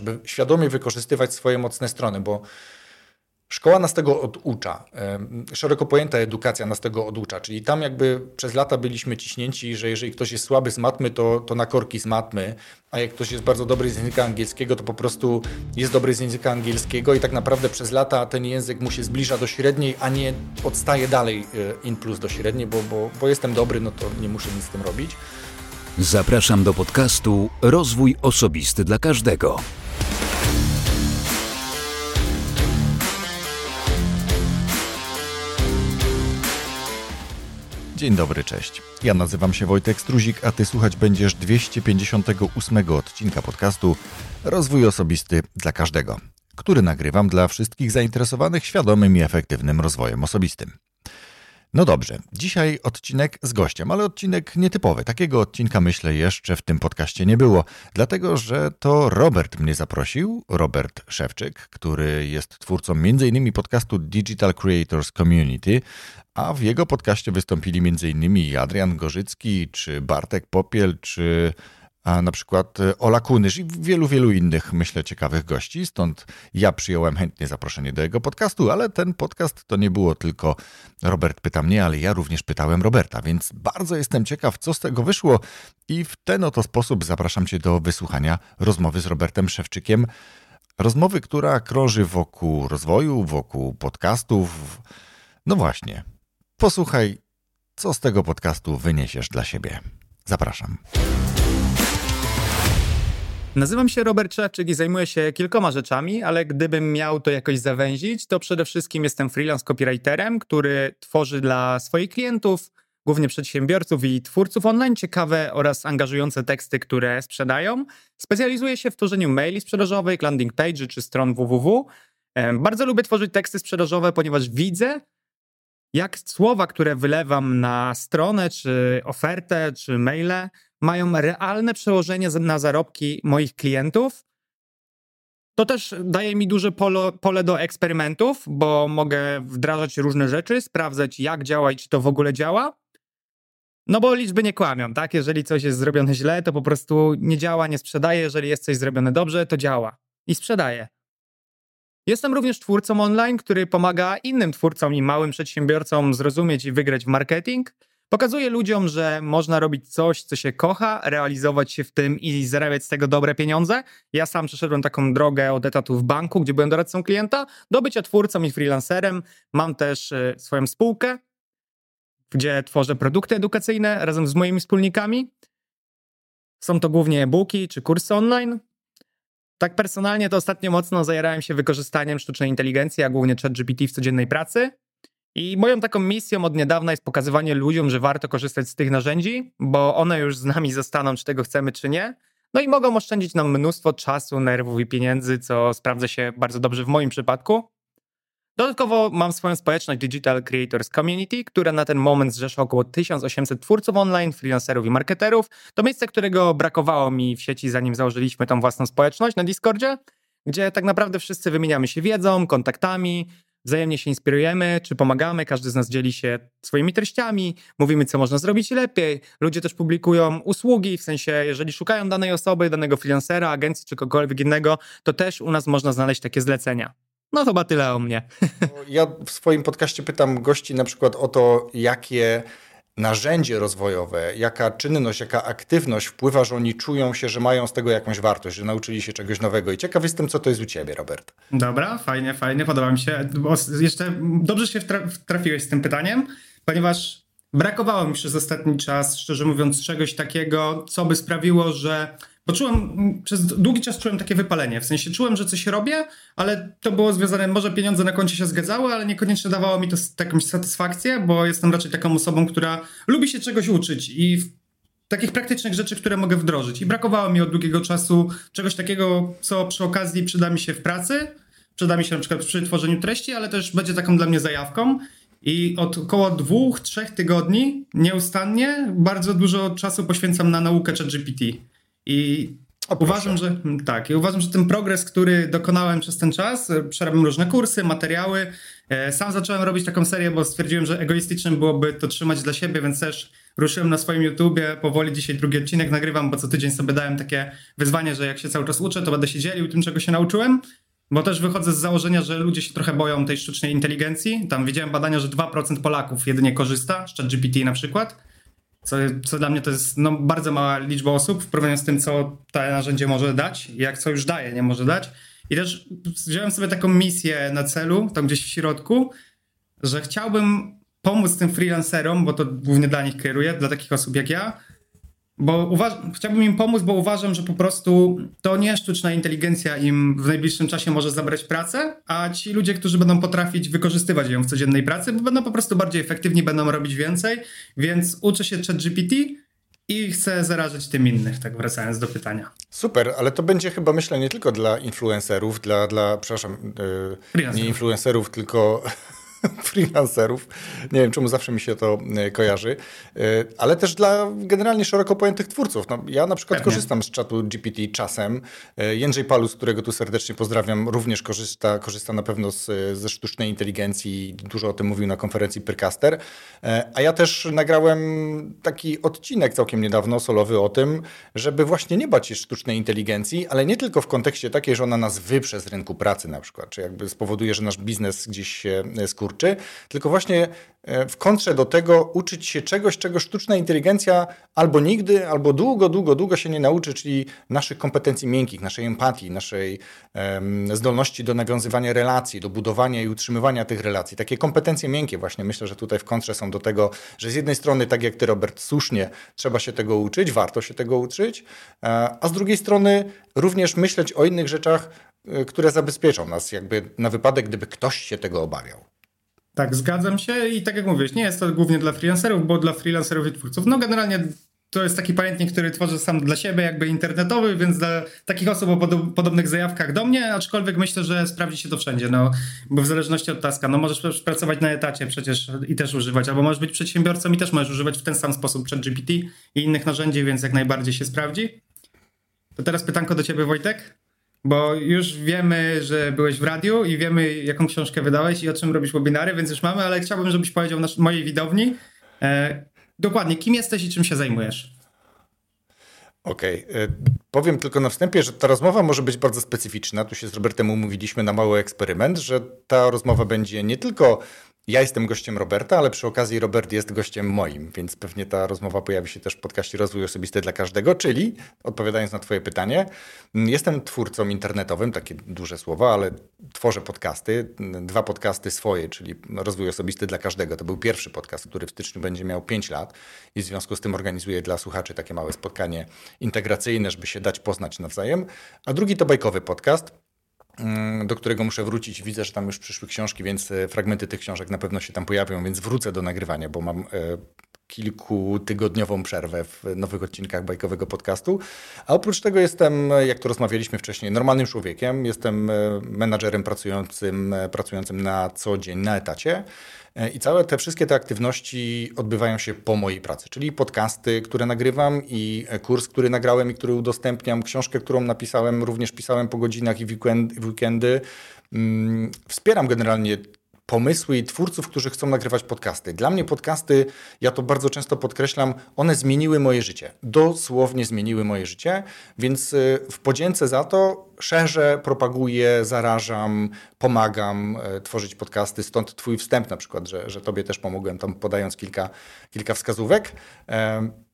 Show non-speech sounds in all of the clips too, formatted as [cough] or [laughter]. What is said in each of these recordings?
żeby świadomie wykorzystywać swoje mocne strony, bo Szkoła nas tego oducza. Szeroko pojęta edukacja nas tego oducza, czyli tam jakby przez lata byliśmy ciśnięci, że jeżeli ktoś jest słaby z matmy, to, to na korki z matmy, a jak ktoś jest bardzo dobry z języka angielskiego, to po prostu jest dobry z języka angielskiego i tak naprawdę przez lata ten język mu się zbliża do średniej, a nie odstaje dalej e, in plus do średniej, bo, bo, bo jestem dobry, no to nie muszę nic z tym robić. Zapraszam do podcastu Rozwój Osobisty dla Każdego. Dzień dobry, cześć. Ja nazywam się Wojtek Struzik, a ty słuchać będziesz 258 odcinka podcastu Rozwój Osobisty dla Każdego, który nagrywam dla wszystkich zainteresowanych świadomym i efektywnym rozwojem osobistym. No dobrze, dzisiaj odcinek z gościem, ale odcinek nietypowy. Takiego odcinka myślę jeszcze w tym podcaście nie było, dlatego że to Robert mnie zaprosił, Robert Szewczyk, który jest twórcą m.in. podcastu Digital Creators Community, a w jego podcaście wystąpili m.in. Adrian Gorzycki, czy Bartek Popiel, czy a na przykład e, Ola Kunysz i wielu, wielu innych, myślę, ciekawych gości. Stąd ja przyjąłem chętnie zaproszenie do jego podcastu, ale ten podcast to nie było tylko Robert pyta mnie, ale ja również pytałem Roberta, więc bardzo jestem ciekaw, co z tego wyszło i w ten oto sposób zapraszam Cię do wysłuchania rozmowy z Robertem Szewczykiem. Rozmowy, która krąży wokół rozwoju, wokół podcastów. No właśnie, posłuchaj, co z tego podcastu wyniesiesz dla siebie. Zapraszam. Nazywam się Robert Szewczyk i zajmuję się kilkoma rzeczami, ale gdybym miał to jakoś zawęzić, to przede wszystkim jestem freelance copywriterem, który tworzy dla swoich klientów, głównie przedsiębiorców i twórców online, ciekawe oraz angażujące teksty, które sprzedają. Specjalizuję się w tworzeniu maili sprzedażowych, landing page czy stron www. Bardzo lubię tworzyć teksty sprzedażowe, ponieważ widzę, jak słowa, które wylewam na stronę, czy ofertę, czy maile, mają realne przełożenie na zarobki moich klientów. To też daje mi duże pole, pole do eksperymentów, bo mogę wdrażać różne rzeczy, sprawdzać, jak działa i czy to w ogóle działa. No bo liczby nie kłamią, tak? Jeżeli coś jest zrobione źle, to po prostu nie działa, nie sprzedaje. Jeżeli jest coś zrobione dobrze, to działa i sprzedaje. Jestem również twórcą online, który pomaga innym twórcom i małym przedsiębiorcom zrozumieć i wygrać w marketing. Pokazuje ludziom, że można robić coś, co się kocha, realizować się w tym i zarabiać z tego dobre pieniądze. Ja sam przeszedłem taką drogę od etatu w banku, gdzie byłem doradcą klienta, do bycia twórcą i freelancerem. Mam też y, swoją spółkę, gdzie tworzę produkty edukacyjne razem z moimi wspólnikami. Są to głównie e-booki czy kursy online. Tak personalnie to ostatnio mocno zajarałem się wykorzystaniem sztucznej inteligencji, a głównie ChatGPT w codziennej pracy. I moją taką misją od niedawna jest pokazywanie ludziom, że warto korzystać z tych narzędzi, bo one już z nami zostaną, czy tego chcemy, czy nie. No i mogą oszczędzić nam mnóstwo czasu, nerwów i pieniędzy, co sprawdza się bardzo dobrze w moim przypadku. Dodatkowo mam swoją społeczność Digital Creators Community, która na ten moment zrzesza około 1800 twórców online, freelancerów i marketerów. To miejsce, którego brakowało mi w sieci, zanim założyliśmy tą własną społeczność na Discordzie, gdzie tak naprawdę wszyscy wymieniamy się wiedzą, kontaktami, wzajemnie się inspirujemy, czy pomagamy, każdy z nas dzieli się swoimi treściami, mówimy, co można zrobić lepiej. Ludzie też publikują usługi, w sensie, jeżeli szukają danej osoby, danego freelancera, agencji czy kogokolwiek innego, to też u nas można znaleźć takie zlecenia. No chyba tyle o mnie. [laughs] Ja w swoim podcaście pytam gości na przykład o to, jakie narzędzie rozwojowe, jaka czynność, jaka aktywność wpływa, że oni czują się, że mają z tego jakąś wartość, że nauczyli się czegoś nowego. I ciekaw jestem, co to jest u ciebie, Robert. Dobra, fajnie, fajnie, podoba mi się. Bo jeszcze dobrze się trafiłeś z tym pytaniem, ponieważ brakowało mi przez ostatni czas, szczerze mówiąc, czegoś takiego, co by sprawiło, że bo czułem, przez długi czas czułem takie wypalenie. W sensie czułem, że coś robię, ale to było związane, może pieniądze na koncie się zgadzały, ale niekoniecznie dawało mi to jakąś satysfakcję, bo jestem raczej taką osobą, która lubi się czegoś uczyć i takich praktycznych rzeczy, które mogę wdrożyć. I brakowało mi od długiego czasu czegoś takiego, co przy okazji przyda mi się w pracy, przyda mi się na przykład przy tworzeniu treści, ale też będzie taką dla mnie zajawką. I od około dwóch, trzech tygodni nieustannie bardzo dużo czasu poświęcam na naukę ChatGPT. I uważam, że tak. I uważam, że ten progres, który dokonałem przez ten czas, przerabiam różne kursy, materiały. E, sam zacząłem robić taką serię, bo stwierdziłem, że egoistycznym byłoby to trzymać dla siebie, więc też ruszyłem na swoim YouTubie. Powoli dzisiaj drugi odcinek nagrywam, bo co tydzień sobie dałem takie wyzwanie, że jak się cały czas uczę, to będę się dzielił tym, czego się nauczyłem. Bo też wychodzę z założenia, że ludzie się trochę boją tej sztucznej inteligencji. Tam widziałem badania, że 2% Polaków jedynie korzysta z ChatGPT na przykład. Co, co dla mnie to jest no, bardzo mała liczba osób w porównaniu z tym, co to narzędzie może dać, jak co już daje, nie może dać. I też wziąłem sobie taką misję na celu, tam gdzieś w środku, że chciałbym pomóc tym freelancerom, bo to głównie dla nich kieruję, dla takich osób jak ja, bo uważ- chciałbym im pomóc, bo uważam, że po prostu to nie sztuczna inteligencja im w najbliższym czasie może zabrać pracę, a ci ludzie, którzy będą potrafić wykorzystywać ją w codziennej pracy, będą po prostu bardziej efektywni, będą robić więcej, więc uczę się ChatGPT i chcę zarażać tym innych, tak wracając do pytania. Super, ale to będzie chyba myślę nie tylko dla influencerów, dla, dla przepraszam, yy, nie influencerów, tylko [laughs] freelancerów. Nie wiem, czemu zawsze mi się to e, kojarzy, e, ale też dla generalnie szeroko pojętych twórców. No, ja na przykład Pewnie. korzystam z czatu GPT czasem. E, Jędrzej Palus, którego tu serdecznie pozdrawiam, również korzysta, korzysta na pewno z, ze sztucznej inteligencji. Dużo o tym mówił na konferencji Pyrcaster. A ja też nagrałem taki odcinek całkiem niedawno, solowy o tym, żeby właśnie nie bać się sztucznej inteligencji, ale nie tylko w kontekście takiej, że ona nas wyprze z rynku pracy na przykład, czy jakby spowoduje, że nasz biznes gdzieś się skurczy twórczy, tylko właśnie e, w kontrze do tego uczyć się czegoś, czego sztuczna inteligencja albo nigdy, albo długo, długo, długo się nie nauczy, czyli naszych kompetencji miękkich, naszej empatii, naszej um, zdolności do nawiązywania relacji, do budowania i utrzymywania tych relacji. Takie kompetencje miękkie właśnie myślę, że tutaj w kontrze są do tego, że z jednej strony, tak jak ty Robert, słusznie trzeba się tego uczyć, warto się tego uczyć, e, a z drugiej strony również myśleć o innych rzeczach, e, które zabezpieczą nas jakby na wypadek, gdyby ktoś się tego obawiał. Tak, zgadzam się i tak jak mówisz, nie jest to głównie dla freelancerów, bo dla freelancerów i twórców. No generalnie to jest taki pamiętnik, który tworzę sam dla siebie, jakby internetowy, więc dla takich osób o podobnych zajawkach do mnie, aczkolwiek myślę, że sprawdzi się to wszędzie, no, bo w zależności od taska, no możesz pracować na etacie przecież i też używać, albo możesz być przedsiębiorcą i też możesz używać w ten sam sposób ChatGPT i innych narzędzi, więc jak najbardziej się sprawdzi. To teraz pytanko do ciebie, Wojtek. Bo już wiemy, że byłeś w radiu i wiemy, jaką książkę wydałeś i o czym robisz webinary, więc już mamy, ale chciałbym, żebyś powiedział nasz, mojej widowni e, dokładnie, kim jesteś i czym się zajmujesz. Okej. Okay. E, powiem tylko na wstępie, że ta rozmowa może być bardzo specyficzna. Tu się z Robertem umówiliśmy na mały eksperyment, że ta rozmowa będzie nie tylko ja jestem gościem Roberta, ale przy okazji Robert jest gościem moim, więc pewnie ta rozmowa pojawi się też w podcaście Rozwój Osobisty dla Każdego, czyli odpowiadając na Twoje pytanie, jestem twórcą internetowym, takie duże słowa, ale tworzę podcasty, dwa podcasty swoje, czyli Rozwój Osobisty dla Każdego. To był pierwszy podcast, który w styczniu będzie miał 5 lat i w związku z tym organizuję dla słuchaczy takie małe spotkanie integracyjne, żeby się dać poznać nawzajem. A drugi to bajkowy podcast, do którego muszę wrócić. Widzę, że tam już przyszły książki, więc e, fragmenty tych książek na pewno się tam pojawią, więc wrócę do nagrywania, bo mam e, kilkutygodniową przerwę w nowych odcinkach bajkowego podcastu. A oprócz tego jestem, jak to rozmawialiśmy wcześniej, normalnym człowiekiem. Jestem e, menadżerem pracującym, pracującym na co dzień na etacie. E, I całe te wszystkie te aktywności odbywają się po mojej pracy, czyli podcasty, które nagrywam i e, kurs, który nagrałem i który udostępniam, książkę, którą napisałem, również pisałem po godzinach i w weekendy. Mm, wspieram generalnie pomysły i twórców, którzy chcą nagrywać podcasty. Dla mnie podcasty, ja to bardzo często podkreślam, one zmieniły moje życie. Dosłownie zmieniły moje życie, więc y, w podzięce za to szerzę, propaguję, zarażam, pomagam e, tworzyć podcasty. Stąd twój wstęp na przykład, że, że tobie też pomogłem tam podając kilka, kilka wskazówek.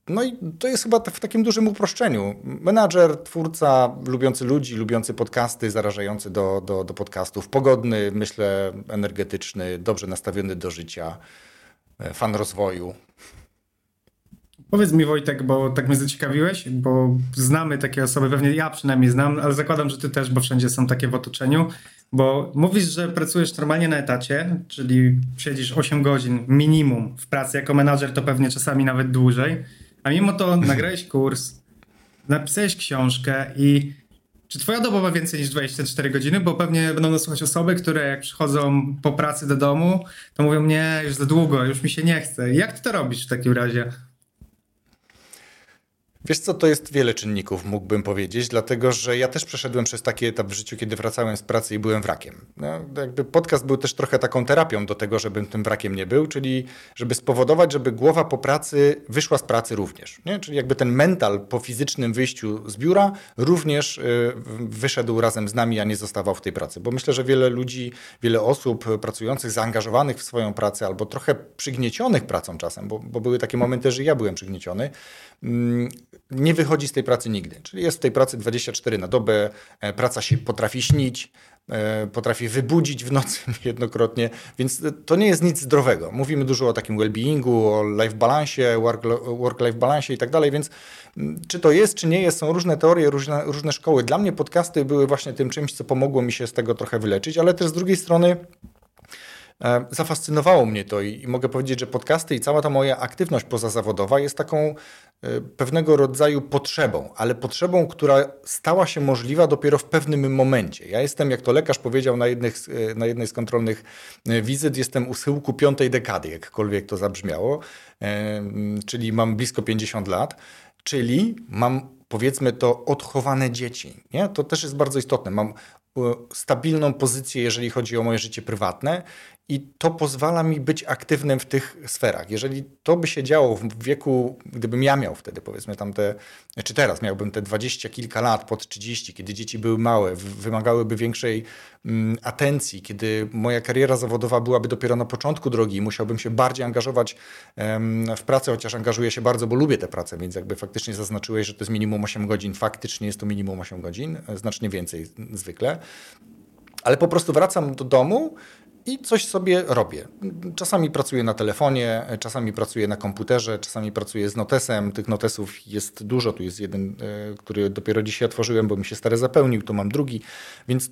No i to jest chyba w takim dużym uproszczeniu. Menadżer, twórca, lubiący ludzi, lubiący podcasty, zarażający do, do, do podcastów, pogodny, myślę, energetyczny, dobrze nastawiony do życia, e, fan rozwoju. Powiedz mi Wojtek, bo tak mnie zaciekawiłeś, bo znamy takie osoby, pewnie ja przynajmniej znam, ale zakładam, że ty też, bo wszędzie są takie w otoczeniu, bo mówisz, że pracujesz normalnie na etacie, czyli siedzisz 8 godzin minimum w pracy jako menadżer, to pewnie czasami nawet dłużej a mimo to [laughs] nagrałeś kurs, napisałeś książkę i czy twoja doba ma więcej niż 24 godziny? Bo pewnie będą nas słuchać osoby, które jak przychodzą po pracy do domu, to mówią, nie, już za długo, już mi się nie chce. Jak ty to robisz w takim razie? Wiesz co, to jest wiele czynników, mógłbym powiedzieć, dlatego że ja też przeszedłem przez taki etap w życiu, kiedy wracałem z pracy i byłem wrakiem. No, jakby podcast był też trochę taką terapią do tego, żebym tym wrakiem nie był, czyli żeby spowodować, żeby głowa po pracy wyszła z pracy również. Nie? Czyli jakby ten mental po fizycznym wyjściu z biura również y, wyszedł razem z nami, a nie zostawał w tej pracy. Bo myślę, że wiele ludzi, wiele osób pracujących, zaangażowanych w swoją pracę albo trochę przygniecionych pracą czasem, bo, bo były takie momenty, że ja byłem przygnieciony, mm, nie wychodzi z tej pracy nigdy. Czyli jest w tej pracy 24 na dobę, e, praca się potrafi śnić, e, potrafi wybudzić w nocy [laughs] niejednokrotnie, więc to nie jest nic zdrowego. Mówimy dużo o takim well-beingu, o life balance, work-life balance i tak dalej, więc mm, czy to jest, czy nie jest, są różne teorie, różne, różne szkoły. Dla mnie podcasty były właśnie tym czymś, co pomogło mi się z tego trochę wyleczyć, ale też z drugiej strony zafascynowało mnie to i, mogę powiedzieć, że podcasty i cała ta moja aktywność pozazawodowa jest taką e, pewnego rodzaju potrzebą, ale potrzebą, która stała się możliwa dopiero w pewnym momencie. Ja jestem, jak to lekarz powiedział na, jednych, e, na jednej z kontrolnych wizyt, jestem u schyłku piątej dekady, jakkolwiek to zabrzmiało, czyli mam blisko 50 lat, czyli mam powiedzmy to odchowane dzieci. Nie? To też jest bardzo istotne. Mam stabilną pozycję, jeżeli chodzi o moje życie prywatne i to pozwala mi być aktywnym w tych sferach. Jeżeli to by się działo w wieku, gdybym ja miał wtedy, powiedzmy tam te, czy teraz miałbym te dwadzieścia kilka lat, pod 30, kiedy dzieci były małe, wymagałyby większej mm, atencji, kiedy moja kariera zawodowa byłaby dopiero na początku drogi i musiałbym się bardziej angażować w pracę, chociaż angażuję się bardzo, bo lubię tę pracę, więc jakby faktycznie zaznaczyłeś, że to jest minimum 8 godzin. Faktycznie jest to minimum 8 godzin, znacznie więcej zwykle ale po prostu wracam do domu i coś sobie robię. Czasami pracuję na telefonie, czasami pracuję na komputerze, czasami pracuję z notesem. Tych notesów jest dużo. Tu jest jeden, e, który dopiero dzisiaj otworzyłem, bo mi się stary zapełnił, tu mam drugi. Więc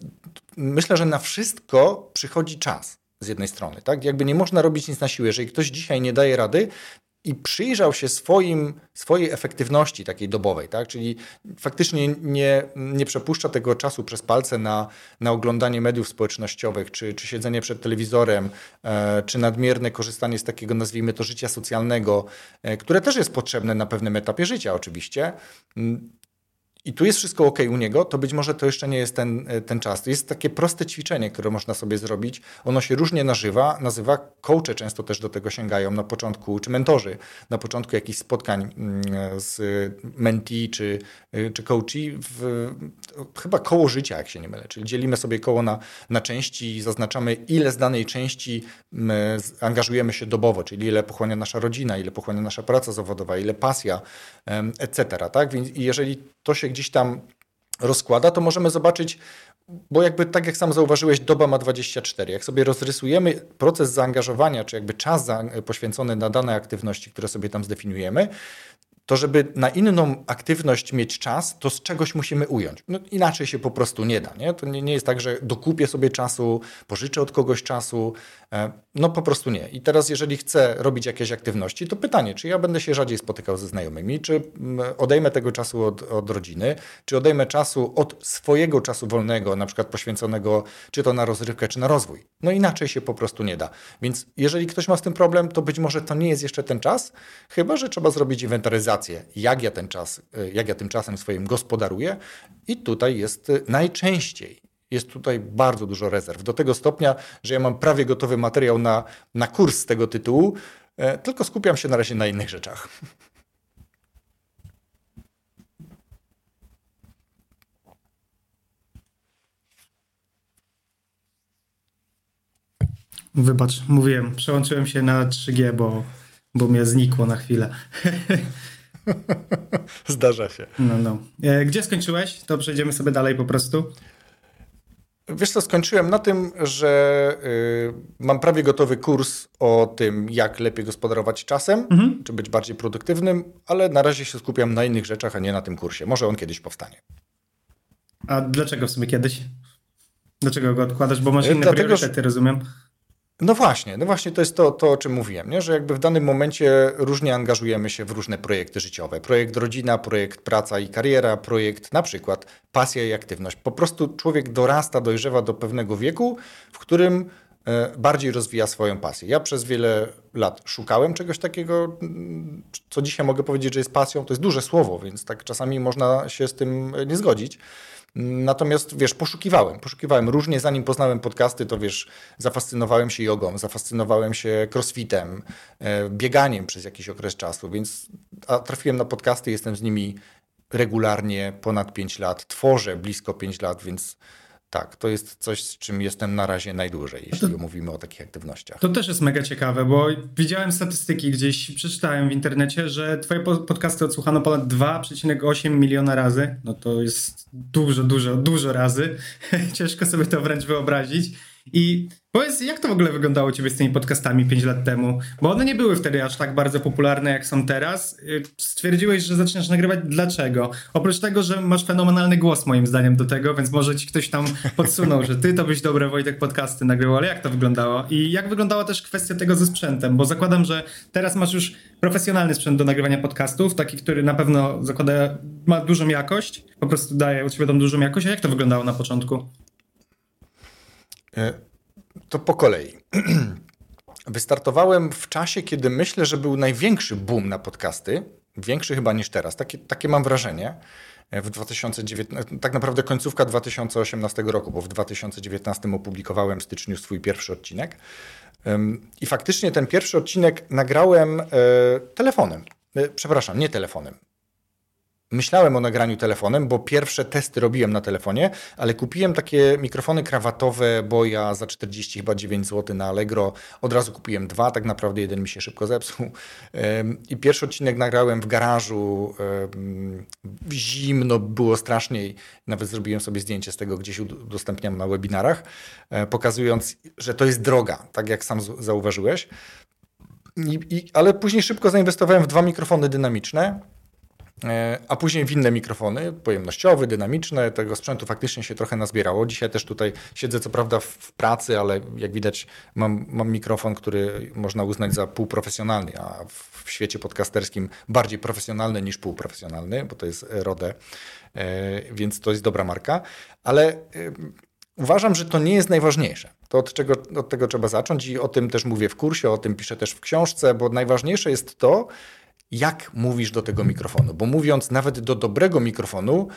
myślę, że na wszystko przychodzi czas z jednej strony. Tak? Jakby nie można robić nic na siłę. Jeżeli ktoś dzisiaj nie daje rady, i przyjrzał się swoim, swojej efektywności takiej dobowej, tak? czyli faktycznie nie, nie przepuszcza tego czasu przez palce na, na oglądanie mediów społecznościowych, czy, czy siedzenie przed telewizorem, e, czy nadmierne korzystanie z takiego, nazwijmy to, życia socjalnego, e, które też jest potrzebne na pewnym etapie życia oczywiście, i tu jest wszystko ok u niego, to być może to jeszcze nie jest ten, e, ten czas. To jest takie proste ćwiczenie, które można sobie zrobić. Ono się różnie nazywa, nazywa. Coache często też do tego sięgają na początku, czy mentorzy na początku jakichś spotkań mm, z mentee czy, e, czy coachi. W, chyba koło życia, jak się nie mylę. Czyli dzielimy sobie koło na, na części i zaznaczamy, ile z danej części angażujemy się dobowo, czyli ile pochłania nasza rodzina, ile pochłania nasza praca zawodowa, ile pasja, etc. Tak? Więc jeżeli to się gdzieś tam rozkłada, to możemy zobaczyć, bo jakby tak jak sam zauważyłeś, doba ma 24. Jak sobie rozrysujemy proces zaangażowania, czy jakby czas poświęcony na dane aktywności, które sobie tam zdefiniujemy, to żeby na inną aktywność mieć czas, to z czegoś musimy ująć. No, inaczej się po prostu nie da. Nie? To nie, nie jest tak, że dokupię sobie czasu, pożyczę od kogoś czasu. No po prostu nie. I teraz, jeżeli chcę robić jakieś aktywności, to pytanie, czy ja będę się rzadziej spotykał ze znajomymi, czy mm, odejmę tego czasu od, od rodziny, czy odejmę czasu od swojego czasu wolnego, na przykład poświęconego czy to na rozrywkę, czy na rozwój. No inaczej się po prostu nie da. Więc jeżeli ktoś ma z tym problem, to być może to nie jest jeszcze ten czas, chyba że trzeba zrobić inwentaryzację jak ja ten czas, e, jak ja tym czasem swoim gospodaruję i tutaj jest e, najczęściej jest tutaj bardzo dużo rezerw. Do tego stopnia, że ja mam prawie gotowy materiał na, na kurs z tego tytułu, e, tylko skupiam się na razie na innych rzeczach. Wybacz, mówiłem, przełączyłem się na 3G, bo, bo mnie znikło na chwilę. [laughs] Zdarza się. No, no. E, gdzie skończyłeś? To przejdziemy sobie dalej po prostu. Wiesz co, skończyłem na tym, że y, mam prawie gotowy kurs o tym, jak lepiej gospodarować czasem, mhm. czy być bardziej produktywnym, ale na razie się skupiam na innych rzeczach, a nie na tym kursie. Może on kiedyś powstanie. A dlaczego w sumie kiedyś? Dlaczego go odkładasz? Bo masz e, inne Dlatego, priorytety, rozumiem. No właśnie, no właśnie to jest to, to, o czym mówiłem, nie? że jakby w danym momencie różnie angażujemy się w różne projekty życiowe. Projekt rodzina, projekt praca i kariera, projekt na przykład pasja i aktywność. Po prostu człowiek dorasta, dojrzewa do pewnego wieku, w którym e, bardziej rozwija swoją pasję. Ja przez wiele lat szukałem czegoś takiego, co dzisiaj mogę powiedzieć, że jest pasją. To jest duże słowo, więc tak czasami można się z tym nie zgodzić. Natomiast wiesz, poszukiwałem, poszukiwałem. Różnie, zanim poznałem podcasty, to wiesz, zafascynowałem się jogą, zafascynowałem się crossfitem, e, bieganiem przez jakiś okres czasu, więc a trafiłem na podcasty, jestem z nimi regularnie ponad 5 lat, tworzę blisko 5 lat, więc tak, to jest coś, z czym jestem na razie najdłużej, jeśli to, mówimy o takich aktywnościach. To też jest mega ciekawe, bo widziałem statystyki gdzieś, przeczytałem w internecie, że twoje podcasty odsłuchano ponad 2,8 miliona razy. No to jest dużo, dużo, dużo razy. [laughs] Ciężko sobie to wręcz wyobrazić. I powiedz, jak to w ogóle wyglądało u ciebie z tymi podcastami 5 lat temu? Bo one nie były wtedy aż tak bardzo popularne, jak są teraz. Y, stwierdziłeś, że zaczynasz nagrywać. Dlaczego? Oprócz tego, że masz fenomenalny głos moim zdaniem do tego, więc może ci ktoś tam podsunął, że ty to byś dobre Wojtek podcasty nagrywał, ale jak to wyglądało? I jak wyglądała też kwestia tego ze sprzętem? Bo zakładam, że teraz masz już profesjonalny sprzęt do nagrywania podcastów, taki, który na pewno zakłada, ma dużą jakość, po prostu daje od siebie tą dużą jakość. A jak to wyglądało na początku? E, to po kolei. [clears throat] Wystartowałem w czasie, kiedy myślę, że był największy boom na podcasty. Większy chyba niż teraz. Takie, takie mam wrażenie. E, w 2019, tak naprawdę końcówka 2018 roku, bo w 2019 opublikowałem w styczniu swój pierwszy odcinek. I faktycznie ten pierwszy odcinek nagrałem e, telefonem. Przepraszam, nie telefonem. Myślałem o nagraniu telefonem, bo pierwsze testy robiłem na telefonie, ale kupiłem takie mikrofony krawatowe Boya za 40 chyba 9 zł na Allegro. Od razu kupiłem dwa, tak naprawdę jeden mi się szybko zepsuł. I pierwszy odcinek nagrałem w garażu. Zimno było straszniej. Nawet zrobiłem sobie zdjęcie z tego, gdzieś udostępniam na webinarach, e, pokazując, że to jest droga, tak jak sam zauważyłeś. I, i, ale później szybko zainwestowałem w dwa mikrofony dynamiczne a później w inne mikrofony, pojemnościowe, dynamiczne. Tego sprzętu faktycznie się trochę nazbierało. Dzisiaj też tutaj siedzę co prawda w pracy, ale jak widać mam, mam mikrofon, który można uznać za półprofesjonalny, a w świecie podcasterskim bardziej profesjonalny niż półprofesjonalny, bo to jest Rode, e, więc to jest dobra marka. Ale e, Uważam, że to nie jest najważniejsze. To od, czego, od tego trzeba zacząć i o tym też mówię w kursie, o tym piszę też w książce, bo najważniejsze jest to, jak mówisz do tego mikrofonu. Bo mówiąc nawet do dobrego mikrofonu,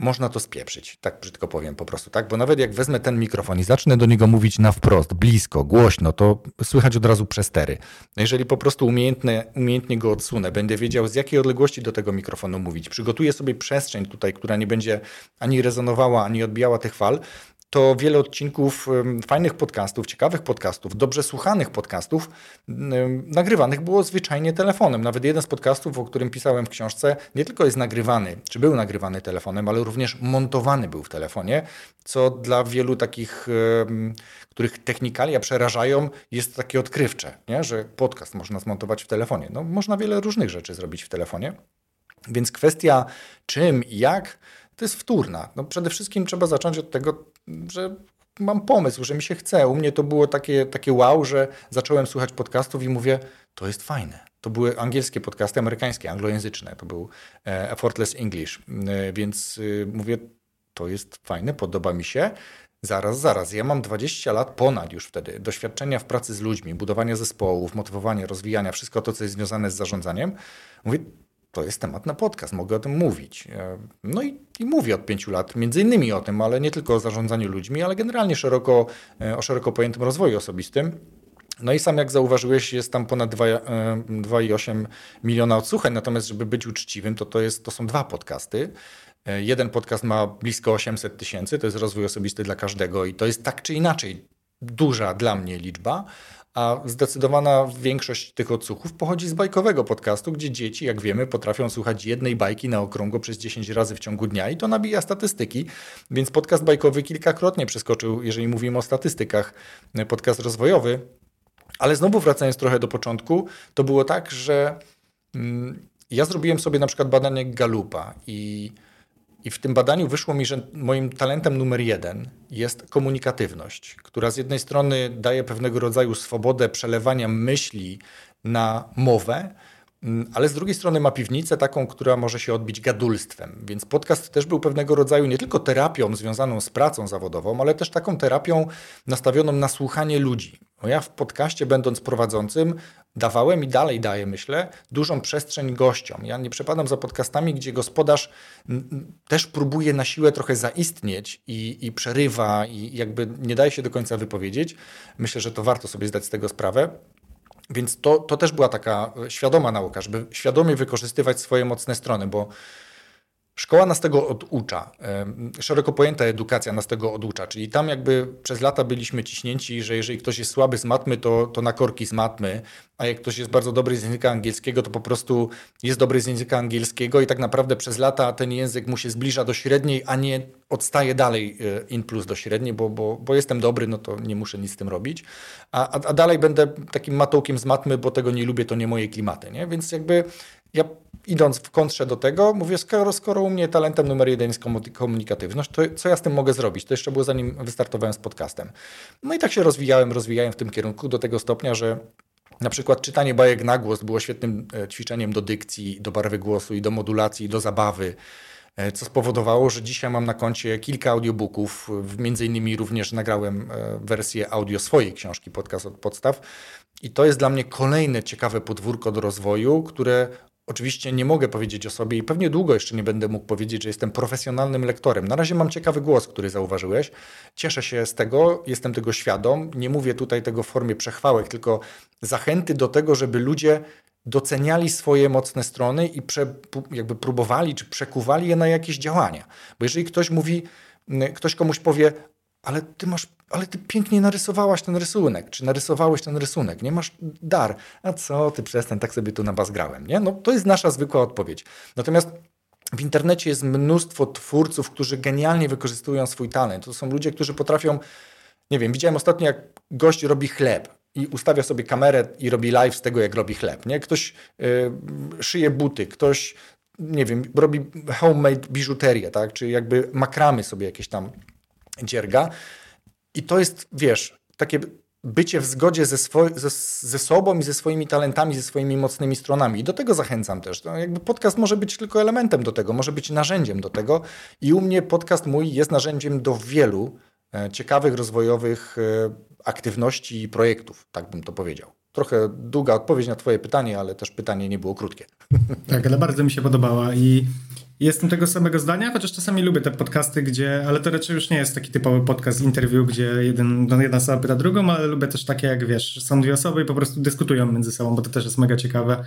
można to spieprzyć, tak brzydko powiem po prostu, tak? Bo nawet jak wezmę ten mikrofon i zacznę do niego mówić na wprost, blisko, głośno, to słychać od razu przestery. No jeżeli po prostu umiejętnie, umiejętnie go odsunę, będę wiedział z jakiej odległości do tego mikrofonu mówić, przygotuję sobie przestrzeń tutaj, która nie będzie ani rezonowała, ani odbijała tych fal, to wiele odcinków fajnych podcastów, ciekawych podcastów, dobrze słuchanych podcastów nagrywanych było zwyczajnie telefonem. Nawet jeden z podcastów, o którym pisałem w książce, nie tylko jest nagrywany, czy był nagrywany telefonem, ale również montowany był w telefonie, co dla wielu takich, których technikalia przerażają, jest takie odkrywcze, nie? że podcast można zmontować w telefonie. No, można wiele różnych rzeczy zrobić w telefonie. Więc kwestia czym i jak to jest wtórna. No przede wszystkim trzeba zacząć od tego, że mam pomysł, że mi się chce. U mnie to było takie, takie wow, że zacząłem słuchać podcastów i mówię, to jest fajne. To były angielskie podcasty, amerykańskie, anglojęzyczne. To był Effortless English. E, więc y, mówię, to jest fajne, podoba mi się. Zaraz, zaraz. Ja mam 20 lat ponad już wtedy doświadczenia w pracy z ludźmi, budowania zespołów, motywowania, rozwijania, wszystko to, co jest związane z zarządzaniem. Mówię, to jest temat na podcast, mogę o tym mówić. E, no i, i mówię od pięciu lat, między innymi o tym, ale nie tylko o zarządzaniu ludźmi, ale generalnie szeroko, e, o szeroko pojętym rozwoju osobistym. No i sam jak zauważyłeś, jest tam ponad 2,8 e, miliona odsłuchań, natomiast żeby być uczciwym, to, to, jest, to są dwa podcasty. Jeden podcast ma blisko 800 tysięcy, to jest rozwój osobisty dla każdego i to jest tak czy inaczej duża dla mnie liczba, a zdecydowana większość tych odsłuchów pochodzi z bajkowego podcastu, gdzie dzieci, jak wiemy, potrafią słuchać jednej bajki na okrągło przez 10 razy w ciągu dnia i to nabija statystyki. Więc podcast bajkowy kilkakrotnie przeskoczył, jeżeli mówimy o statystykach, podcast rozwojowy. Ale znowu wracając trochę do początku, to było tak, że mm, ja zrobiłem sobie na przykład badanie Galupa i i w tym badaniu wyszło mi, że moim talentem numer jeden jest komunikatywność, która z jednej strony daje pewnego rodzaju swobodę przelewania myśli na mowę, mm, ale z drugiej strony ma piwnicę taką, która może się odbić gadulstwem. Więc podcast też był pewnego rodzaju nie tylko terapią związaną z pracą zawodową, ale też taką terapią nastawioną na słuchanie ludzi. Bo ja w podcaście, będąc prowadzącym, dawałem i dalej daję, myślę, dużą przestrzeń gościom. Ja nie przepadam za podcastami, gdzie gospodarz też próbuje na siłę trochę zaistnieć i, i przerywa, i jakby nie daje się do końca wypowiedzieć. Myślę, że to warto sobie zdać z tego sprawę. Więc to, to też była taka świadoma nauka, żeby świadomie wykorzystywać swoje mocne strony, bo Szkoła nas tego oducza. Szeroko pojęta edukacja nas tego oducza, czyli tam jakby przez lata byliśmy ciśnięci, że jeżeli ktoś jest słaby z matmy, to, to na korki z matmy, a jak ktoś jest bardzo dobry z języka angielskiego, to po prostu jest dobry z języka angielskiego i tak naprawdę przez lata ten język mu się zbliża do średniej, a nie odstaje dalej e, in plus do średniej, bo, bo, bo jestem dobry, no to nie muszę nic z tym robić. A, a, dalej będę takim matołkiem z matmy, bo tego nie lubię, to nie moje klimaty. Nie? Więc jakby ja idąc w kontrze do tego, mówię, skoro, skoro u mnie talentem numer jeden jest komunikatywność, to co ja z tym mogę zrobić? To jeszcze było zanim wystartowałem z podcastem. No i tak się rozwijałem, rozwijałem w tym kierunku do tego stopnia, że na przykład czytanie bajek na głos było świetnym e, ćwiczeniem do dykcji, do barwy głosu i do modulacji, i do zabawy e, co spowodowało, że dzisiaj mam na koncie kilka audiobooków, między innymi również nagrałem e, wersję audio swojej książki Podcast od podstaw i to jest dla mnie kolejne ciekawe podwórko do rozwoju, które Oczywiście nie mogę powiedzieć o sobie i pewnie długo jeszcze nie będę mógł powiedzieć, że jestem profesjonalnym lektorem. Na razie mam ciekawy głos, który zauważyłeś. Cieszę się z tego, jestem tego świadom. Nie mówię tutaj tego w formie przechwałek, tylko zachęty do tego, żeby ludzie doceniali swoje mocne strony i prze, jakby próbowali czy przekuwali je na jakieś działania. Bo jeżeli ktoś mówi, ktoś komuś powie, ale ty masz, ale ty pięknie narysowałaś ten rysunek, czy narysowałeś ten rysunek, nie masz dar. A co ty przestań, tak sobie tu na bas grałem, nie? No to jest nasza zwykła odpowiedź. Natomiast w internecie jest mnóstwo twórców, którzy genialnie wykorzystują swój talent. To są ludzie, którzy potrafią, nie wiem, widziałem ostatnio jak gość robi chleb i ustawia sobie kamerę i robi live z tego, jak robi chleb, nie? Ktoś yy, szyje buty, ktoś, nie wiem, robi homemade biżuterię, tak? Czy jakby makramy sobie jakieś tam dzierga. I to jest, wiesz, takie bycie w zgodzie ze, ze, ze, sobą i ze swoimi talentami, ze swoimi mocnymi stronami. I do tego zachęcam też. No, jakby podcast może być tylko elementem do tego, może być narzędziem do tego. I u mnie podcast mój jest narzędziem do wielu e, ciekawych, rozwojowych e, aktywności i projektów, tak bym to powiedział. Trochę długa odpowiedź na Twoje pytanie, ale też pytanie nie było krótkie. Tak, ale bardzo mi się podobała i Jestem tego samego zdania, chociaż czasami lubię te podcasty, gdzie, ale to raczej już nie jest taki typowy podcast, interview, gdzie jeden, no jedna osoba pyta drugą, ale lubię też takie, jak wiesz, są dwie osoby i po prostu dyskutują między sobą, bo to też jest mega ciekawe.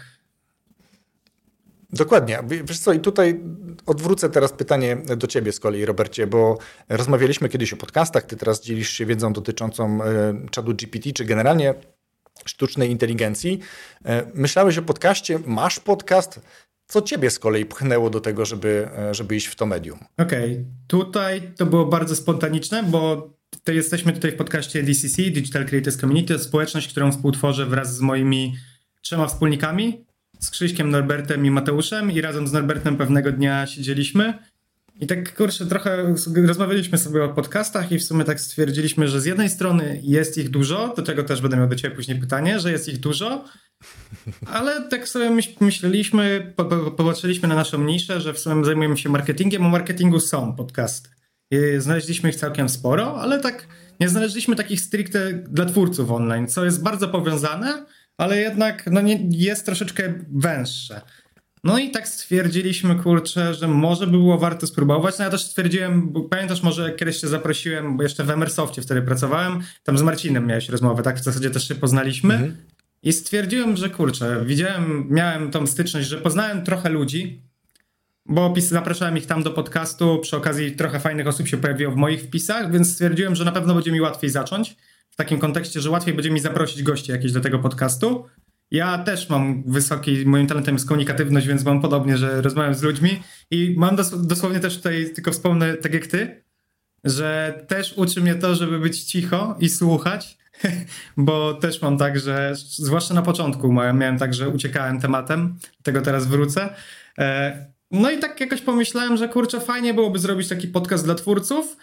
Dokładnie. Wiesz co, i tutaj odwrócę teraz pytanie do ciebie z kolei, Robercie, bo rozmawialiśmy kiedyś o podcastach, ty teraz dzielisz się wiedzą dotyczącą e, czadu GPT, czy generalnie sztucznej inteligencji. E, myślałeś o podcaście, masz podcast, co ciebie z kolei pchnęło do tego, żeby, e, żeby iść w to medium? Okej, okay. tutaj to było bardzo spontaniczne, bo to jesteśmy tutaj w podcaście DCC, Digital Creators Community, społeczność, którą współtworzę wraz z moimi trzema wspólnikami, z Krzyśkiem, Norbertem i Mateuszem i razem z Norbertem pewnego dnia siedzieliśmy i tak kurczę, trochę rozmawialiśmy sobie o podcastach i w sumie tak stwierdziliśmy, że z jednej strony jest ich dużo, do czego też będę miał do ciebie później pytanie, że jest ich dużo, ale tak sobie myśleliśmy, popatrzyliśmy na naszą niszę, że w sumie zajmujemy się marketingiem, o marketingu są podcasty. Znaleźliśmy ich całkiem sporo, ale tak nie znaleźliśmy takich stricte dla twórców online, co jest bardzo powiązane, ale jednak no nie, jest troszeczkę węższe. No i tak stwierdziliśmy, kurczę, że może by było warto spróbować. No ja też stwierdziłem, pamiętasz może kiedyś się zaprosiłem, bo jeszcze w Emersoftie wtedy pracowałem, tam z Marcinem miałeś rozmowę, tak? W zasadzie też się poznaliśmy. Mhm. I stwierdziłem, że kurczę, widziałem, miałem tą styczność, że poznałem trochę ludzi, bo opis, zapraszałem ich tam do podcastu, przy okazji trochę fajnych osób się pojawiło w moich wpisach, więc stwierdziłem, że na pewno będzie mi łatwiej zacząć. W takim kontekście, że łatwiej będzie mi zaprosić gości jakieś do tego podcastu. Ja też mam wysoki, moim talentem jest komunikatywność, więc mam podobnie, że rozmawiam z ludźmi i mam dos dosłownie też tutaj, tylko wspomnę, tak jak ty, że też uczy mnie to, żeby być cicho i słuchać, [laughs] bo też mam tak, że zwłaszcza na początku miałem tak, że uciekałem tematem, tego teraz wrócę. E, no i tak jakoś pomyślałem, że kurczę, fajnie byłoby zrobić taki podcast dla twórców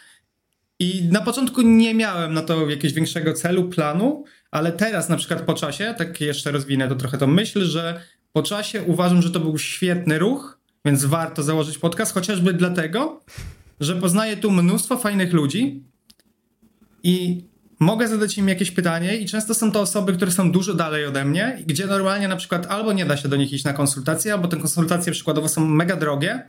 i na początku nie miałem na to jakiegoś większego celu, planu, ale teraz na przykład po czasie, tak jeszcze rozwinę to trochę tą myśl, że po czasie uważam, że to był świetny ruch, więc warto założyć podcast, chociażby dlatego, że poznaję tu mnóstwo fajnych ludzi i mogę zadać im jakieś pytanie i często są to osoby, które są dużo dalej ode mnie, gdzie normalnie na przykład albo nie da się do nich iść na konsultacje, albo te konsultacje przykładowo są mega drogie,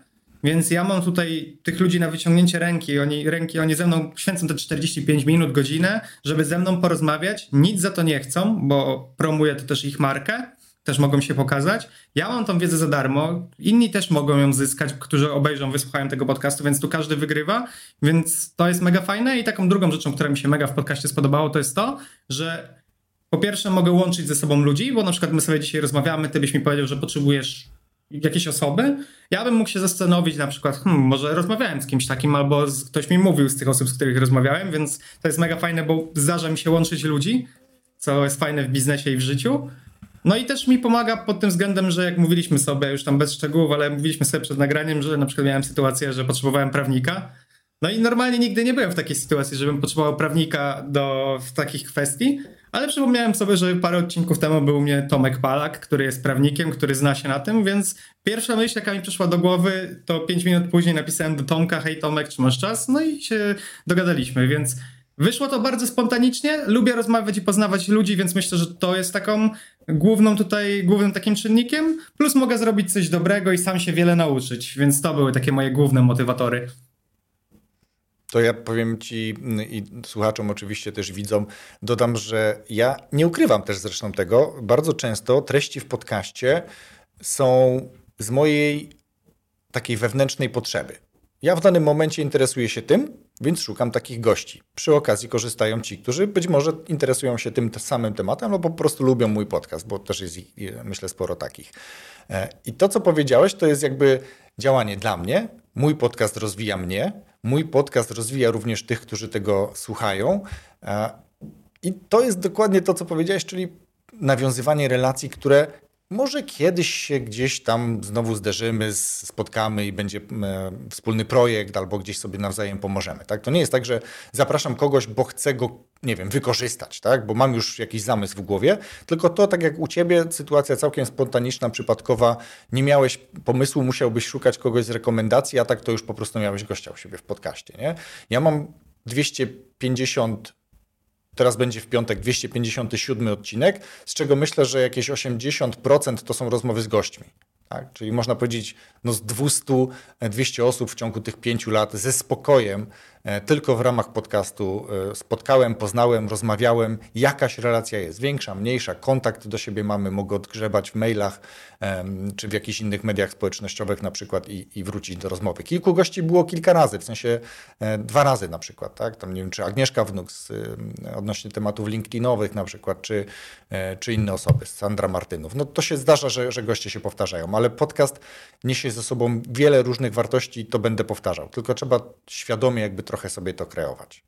więc ja mam tutaj tych ludzi na wyciągnięcie ręki, oni, ręki, oni ze mną święcą te 45 minut, godzinę, żeby ze mną porozmawiać. Nic za to nie chcą, bo promuję to też ich markę, też mogą się pokazać. Ja mam tą wiedzę za darmo, inni też mogą ją zyskać, którzy obejrzą, wysłuchają tego podcastu, więc tu każdy wygrywa, więc to jest mega fajne i taką drugą rzeczą, która mi się mega w podcaście spodobało, to jest to, że po pierwsze mogę łączyć ze sobą ludzi, bo na przykład my sobie dzisiaj rozmawiamy, ty byś mi powiedział, że potrzebujesz jakieś osoby, ja bym mógł się zastanowić na przykład, hmm, może rozmawiałem z kimś takim, albo z, ktoś mi mówił z tych osób, z których rozmawiałem, więc to jest mega fajne, bo zdarza mi się łączyć ludzi, co jest fajne w biznesie i w życiu. No i też mi pomaga pod tym względem, że jak mówiliśmy sobie, już tam bez szczegółów, ale mówiliśmy sobie przed nagraniem, że na przykład miałem sytuację, że potrzebowałem prawnika. No i normalnie nigdy nie byłem w takiej sytuacji, żebym potrzebował prawnika do w takich kwestii, ale przypomniałem sobie, że parę odcinków temu był mnie Tomek Palak, który jest prawnikiem, który zna się na tym, więc pierwsza myśl, jaka mi przyszła do głowy, to 5 minut później napisałem do Tomka, hej Tomek, czy masz czas? No i się dogadaliśmy, więc wyszło to bardzo spontanicznie. Lubię rozmawiać i poznawać ludzi, więc myślę, że to jest taką główną tutaj, głównym takim czynnikiem. Plus mogę zrobić coś dobrego i sam się wiele nauczyć, więc to były takie moje główne motywatory. To ja powiem Ci i słuchaczom oczywiście też widzom, dodam, że ja nie ukrywam też zresztą tego. Bardzo często treści w podcaście są z mojej takiej wewnętrznej potrzeby. Ja w danym momencie interesuję się tym, więc szukam takich gości. Przy okazji korzystają ci, którzy być może interesują się tym samym tematem, albo po prostu lubią mój podcast, bo też jest myślę sporo takich. E, I to, co powiedziałeś, to jest jakby działanie dla mnie. Mój podcast rozwija mnie, mój podcast rozwija również tych, którzy tego słuchają. E, I to jest dokładnie to, co powiedziałeś, czyli nawiązywanie relacji, które może kiedyś się gdzieś tam znowu zderzymy, spotkamy i będzie wspólny projekt, albo gdzieś sobie nawzajem pomożemy. Tak? To nie jest tak, że zapraszam kogoś, bo chcę go, nie wiem, wykorzystać, tak? bo mam już jakiś zamysł w głowie, tylko to, tak jak u ciebie, sytuacja całkiem spontaniczna, przypadkowa, nie miałeś pomysłu, musiałbyś szukać kogoś z rekomendacji, a tak to już po prostu miałeś gościa u siebie w podcaście. Nie? Ja mam 250 Teraz będzie w piątek 257 odcinek, z czego myślę, że jakieś 80% to są rozmowy z gośćmi. Tak? Czyli można powiedzieć, no z 200-200 osób w ciągu tych pięciu lat ze spokojem E, tylko w ramach podcastu e, spotkałem, poznałem, rozmawiałem. Jakaś relacja jest większa, mniejsza, kontakt do siebie mamy, mogę odgrzebać w mailach czy w jakichś innych mediach społecznościowych na przykład i, i wrócić do rozmowy. Kilku gości było kilka razy, w sensie e, dwa razy na przykład, tak? Tam nie wiem, czy Agnieszka Wnuk z, odnośnie tematów LinkedInowych na przykład, czy, czy inne osoby, Sandra Martynów. No to się zdarza, że, że goście się powtarzają, ale podcast niesie ze sobą wiele różnych wartości i to będę powtarzał. Tylko trzeba świadomie jakby trochę sobie to kreować.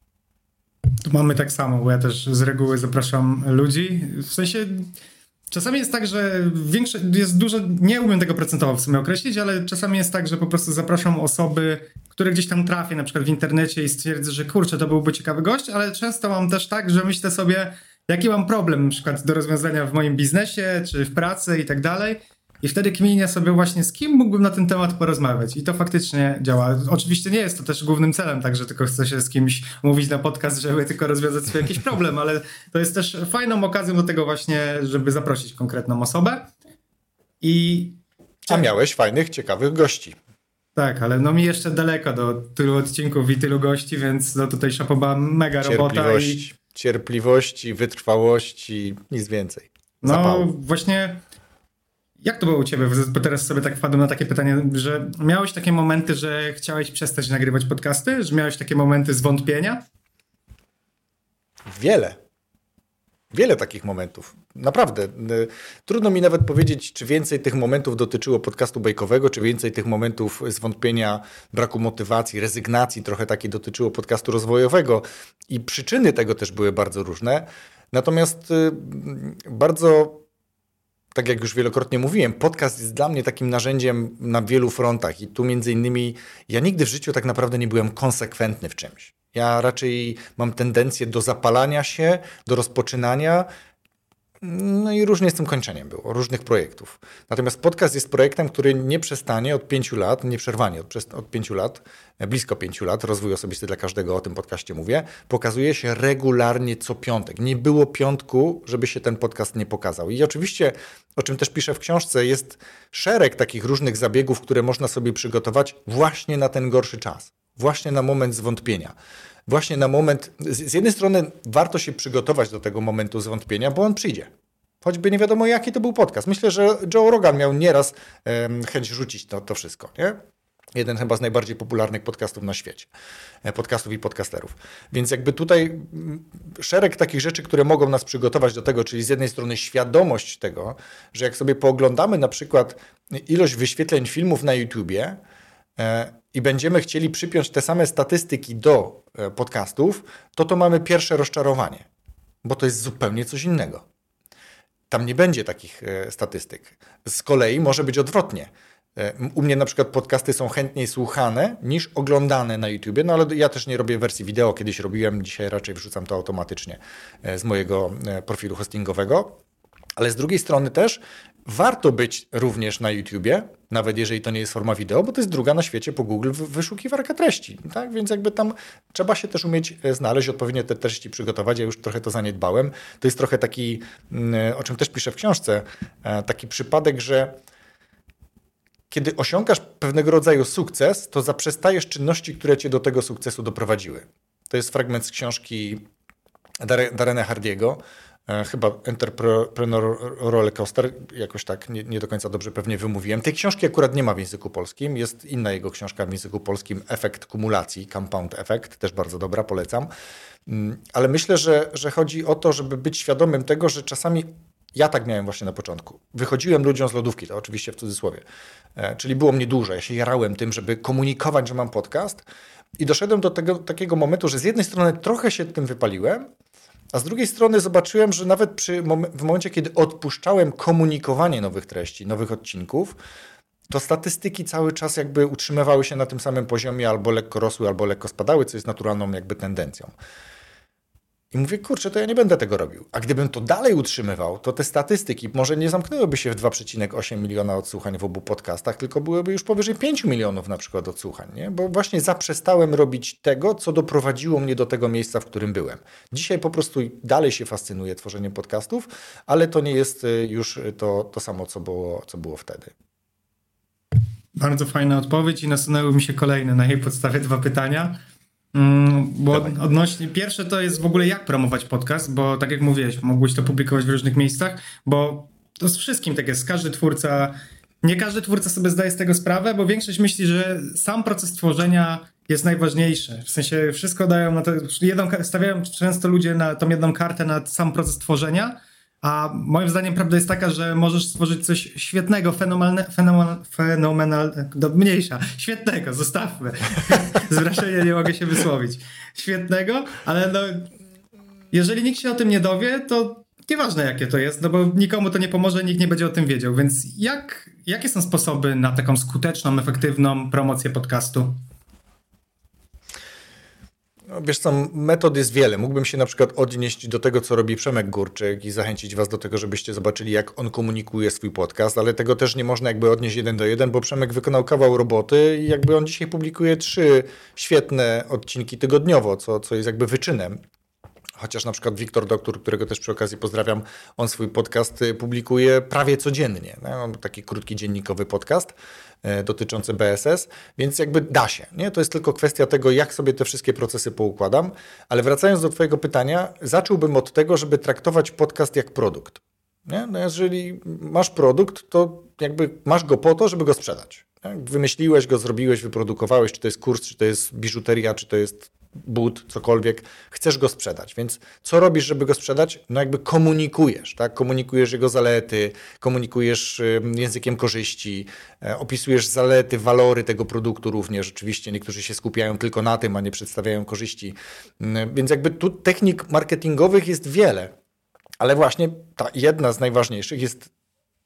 Mamy tak samo, bo ja też z reguły zapraszam ludzi. W sensie czasami jest tak, że większe, jest dużo, nie umiem tego procentowo w sumie określić, ale czasami jest tak, że po prostu zapraszam osoby, które gdzieś tam trafię na przykład w internecie i stwierdzę, że kurczę, to byłby ciekawy gość, ale często mam też tak, że myślę sobie, jaki mam problem na przykład do rozwiązania w moim biznesie, czy w pracy i tak dalej i wtedy kmienię sobie właśnie, z kim mógłbym na ten temat porozmawiać. I to faktycznie działa. Oczywiście nie jest to też głównym celem, także tylko chcę się z kimś mówić na podcast, żeby tylko rozwiązać sobie jakiś problem, ale to jest też fajną okazją do tego właśnie, żeby zaprosić konkretną osobę. I... A miałeś fajnych, ciekawych gości. Tak, ale no mi jeszcze daleko do tylu odcinków i tylu gości, więc no tutaj szapoba mega robota. I... Cierpliwości, wytrwałości, nic więcej. No właśnie jak to było u ciebie? Bo teraz sobie tak wpadłem na takie pytanie, że miałeś takie momenty, że chciałeś przestać nagrywać podcasty? Że miałeś takie momenty zwątpienia? Wiele. Wiele takich momentów. Naprawdę. Trudno mi nawet powiedzieć, czy więcej tych momentów dotyczyło podcastu bajkowego, czy więcej tych momentów zwątpienia, braku motywacji, rezygnacji, trochę takiej dotyczyło podcastu rozwojowego. I przyczyny tego też były bardzo różne. Natomiast y, bardzo tak jak już wielokrotnie mówiłem, podcast jest dla mnie takim narzędziem na wielu frontach i tu między innymi ja nigdy w życiu tak naprawdę nie byłem konsekwentny w czymś. Ja raczej mam tendencję do zapalania się, do rozpoczynania, No i różnie z tym kończeniem było, różnych projektów. Natomiast podcast jest projektem, który nie przestanie od pięciu lat, nieprzerwanie od, od pięciu lat, e, blisko pięciu lat, rozwój osobisty dla każdego, o tym podcaście mówię, pokazuje się regularnie co piątek. Nie było piątku, żeby się ten podcast nie pokazał. I oczywiście, o czym też piszę w książce, jest szereg takich różnych zabiegów, które można sobie przygotować właśnie na ten gorszy czas, właśnie na moment zwątpienia właśnie na moment, z jednej strony warto się przygotować do tego momentu zwątpienia, bo on przyjdzie. Choćby nie wiadomo, jaki to był podcast. Myślę, że Joe Rogan miał nieraz um, chęć rzucić to, to wszystko, nie? Jeden chyba z najbardziej popularnych podcastów na świecie. E, podcastów i podcasterów. Więc jakby tutaj mm, szereg takich rzeczy, które mogą nas przygotować do tego, czyli z jednej strony świadomość tego, że jak sobie pooglądamy na przykład ilość wyświetleń filmów na YouTubie, e, i będziemy chcieli przypiąć te same statystyki do e, podcastów, to to mamy pierwsze rozczarowanie, bo to jest zupełnie coś innego. Tam nie będzie takich e, statystyk. Z kolei może być odwrotnie. E, u mnie na przykład podcasty są chętniej słuchane niż oglądane na YouTubie, no ale ja też nie robię wersji wideo, kiedyś robiłem, dzisiaj raczej wrzucam to automatycznie z mojego profilu hostingowego. Ale z drugiej strony też warto być również na YouTubie, nawet jeżeli to nie jest forma wideo, bo to jest druga na świecie po Google wyszukiwarka treści. Tak? Więc jakby tam trzeba się też umieć e, znaleźć, odpowiednio te treści przygotować. Ja już trochę to zaniedbałem. To jest trochę taki, mm, o czym też piszę w książce, e, taki przypadek, że kiedy osiągasz pewnego rodzaju sukces, to zaprzestajesz czynności, które cię do tego sukcesu doprowadziły. To jest fragment z książki Darena Hardiego, E, chyba Entrepreneur Roller Coaster, jakoś tak, nie, nie, do końca dobrze pewnie wymówiłem. Tej książki akurat nie ma w języku polskim, jest inna jego książka w języku polskim, Efekt kumulacji, Compound Effect, też bardzo dobra, polecam. Mm, ale myślę, że, że chodzi o to, żeby być świadomym tego, że czasami ja tak miałem właśnie na początku. Wychodziłem ludziom z lodówki, to oczywiście w cudzysłowie. E, czyli było mnie dużo. Ja się jarałem tym, żeby komunikować, że mam podcast. I doszedłem do tego takiego momentu, że z jednej strony trochę się tym wypaliłem, a z drugiej strony zobaczyłem, że nawet przy, w momencie, kiedy odpuszczałem komunikowanie nowych treści, nowych odcinków, to statystyki cały czas jakby utrzymywały się na tym samym poziomie, albo lekko rosły, albo lekko spadały, co jest naturalną jakby tendencją. I mówię, kurczę, to ja nie będę tego robił. A gdybym to dalej utrzymywał, to te statystyki może nie zamknęłyby się w 2,8 miliona odsłuchań w obu podcastach, tylko byłyby już powyżej 5 milionów na przykład odsłuchań, nie? Bo właśnie zaprzestałem robić tego, co doprowadziło mnie do tego miejsca, w którym byłem. Dzisiaj po prostu dalej się fascynuję tworzeniem podcastów, ale to nie jest y, już to, to samo, co było, co było wtedy. Bardzo fajna odpowiedź i nasunęły mi się kolejne na jej podstawie dwa pytania. Mm, bo odnośnie, pierwsze to jest w ogóle jak promować podcast, bo tak jak mówiłeś, mogłeś to publikować w różnych miejscach, bo to z wszystkim tak jest, każdy twórca, nie każdy twórca sobie zdaje z tego sprawę, bo większość myśli, że sam proces tworzenia jest najważniejszy. W sensie wszystko dają na to, jedną, stawiają często ludzie na tą jedną kartę na sam proces tworzenia, a moim zdaniem prawda jest taka, że możesz stworzyć coś świetnego, fenomenalne, fenomenalne, fenomenalne do, mniejsza, świetnego, zostawmy. [laughs] Z wrażenia nie mogę się wysłowić. Świetnego, ale no, jeżeli nikt się o tym nie dowie, to nieważne jakie to jest, no bo nikomu to nie pomoże, nikt nie będzie o tym wiedział. Więc jak, jakie są sposoby na taką skuteczną, efektywną promocję podcastu? No, wiesz co, metod jest wiele. Mógłbym się na przykład odnieść do tego, co robi Przemek Górczyk i zachęcić was do tego, żebyście zobaczyli, jak on komunikuje swój podcast, ale tego też nie można jakby odnieść jeden do jeden, bo Przemek wykonał kawał roboty i jakby on dzisiaj publikuje trzy świetne odcinki tygodniowo, co, co jest jakby wyczynem. Chociaż na przykład Wiktor Doktor, którego też przy okazji pozdrawiam, on swój podcast y, publikuje prawie codziennie. No, taki krótki dziennikowy podcast e, dotyczący BSS, więc jakby da się. Nie? To jest tylko kwestia tego, jak sobie te wszystkie procesy poukładam. Ale wracając do Twojego pytania, zacząłbym od tego, żeby traktować podcast jak produkt. Nie? No jeżeli masz produkt, to jakby masz go po to, żeby go sprzedać. Wymyśliłeś go, zrobiłeś, wyprodukowałeś, czy to jest kurs, czy to jest biżuteria, czy to jest but, cokolwiek, chcesz go sprzedać. Więc co robisz, żeby go sprzedać? No jakby komunikujesz, tak? Komunikujesz jego zalety, komunikujesz językiem korzyści, e, opisujesz zalety, walory tego produktu również. Oczywiście niektórzy się skupiają tylko na tym, a nie przedstawiają korzyści. Mm, więc jakby tu technik marketingowych jest wiele. Ale właśnie ta jedna z najważniejszych jest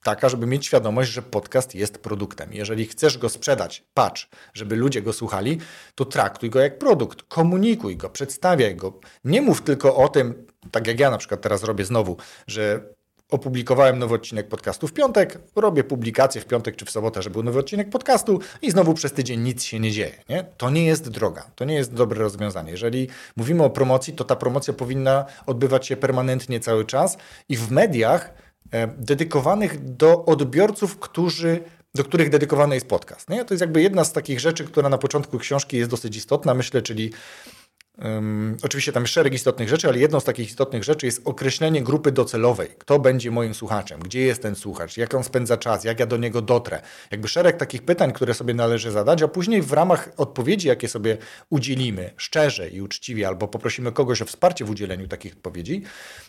taka, żeby mieć świadomość, że podcast jest produktem. Jeżeli chcesz go sprzedać, patrz, żeby ludzie go słuchali, to traktuj go jak produkt, komunikuj go, przedstawiaj go. Nie mów tylko o tym, tak jak ja na przykład teraz robię znowu, że opublikowałem nowy odcinek podcastu w piątek, robię publikację w piątek czy w sobotę, żeby był nowy odcinek podcastu i znowu przez tydzień nic się nie dzieje. Nie? To nie jest droga, to nie jest dobre rozwiązanie. Jeżeli mówimy o promocji, to ta promocja powinna odbywać się permanentnie cały czas i w mediach dedykowanych do odbiorców, którzy do których dedykowany jest podcast. Nie? To jest jakby jedna z takich rzeczy, która na początku książki jest dosyć istotna, myślę, czyli Um, oczywiście tam jest szereg istotnych rzeczy, ale jedną z takich istotnych rzeczy jest określenie grupy docelowej. Kto będzie moim słuchaczem? Gdzie jest ten słuchacz? Jak on spędza czas? Jak ja do niego dotrę? Jakby szereg takich pytań, które sobie należy zadać, a później w ramach odpowiedzi, jakie sobie udzielimy, szczerze i uczciwie, albo poprosimy kogoś o wsparcie w udzieleniu takich odpowiedzi,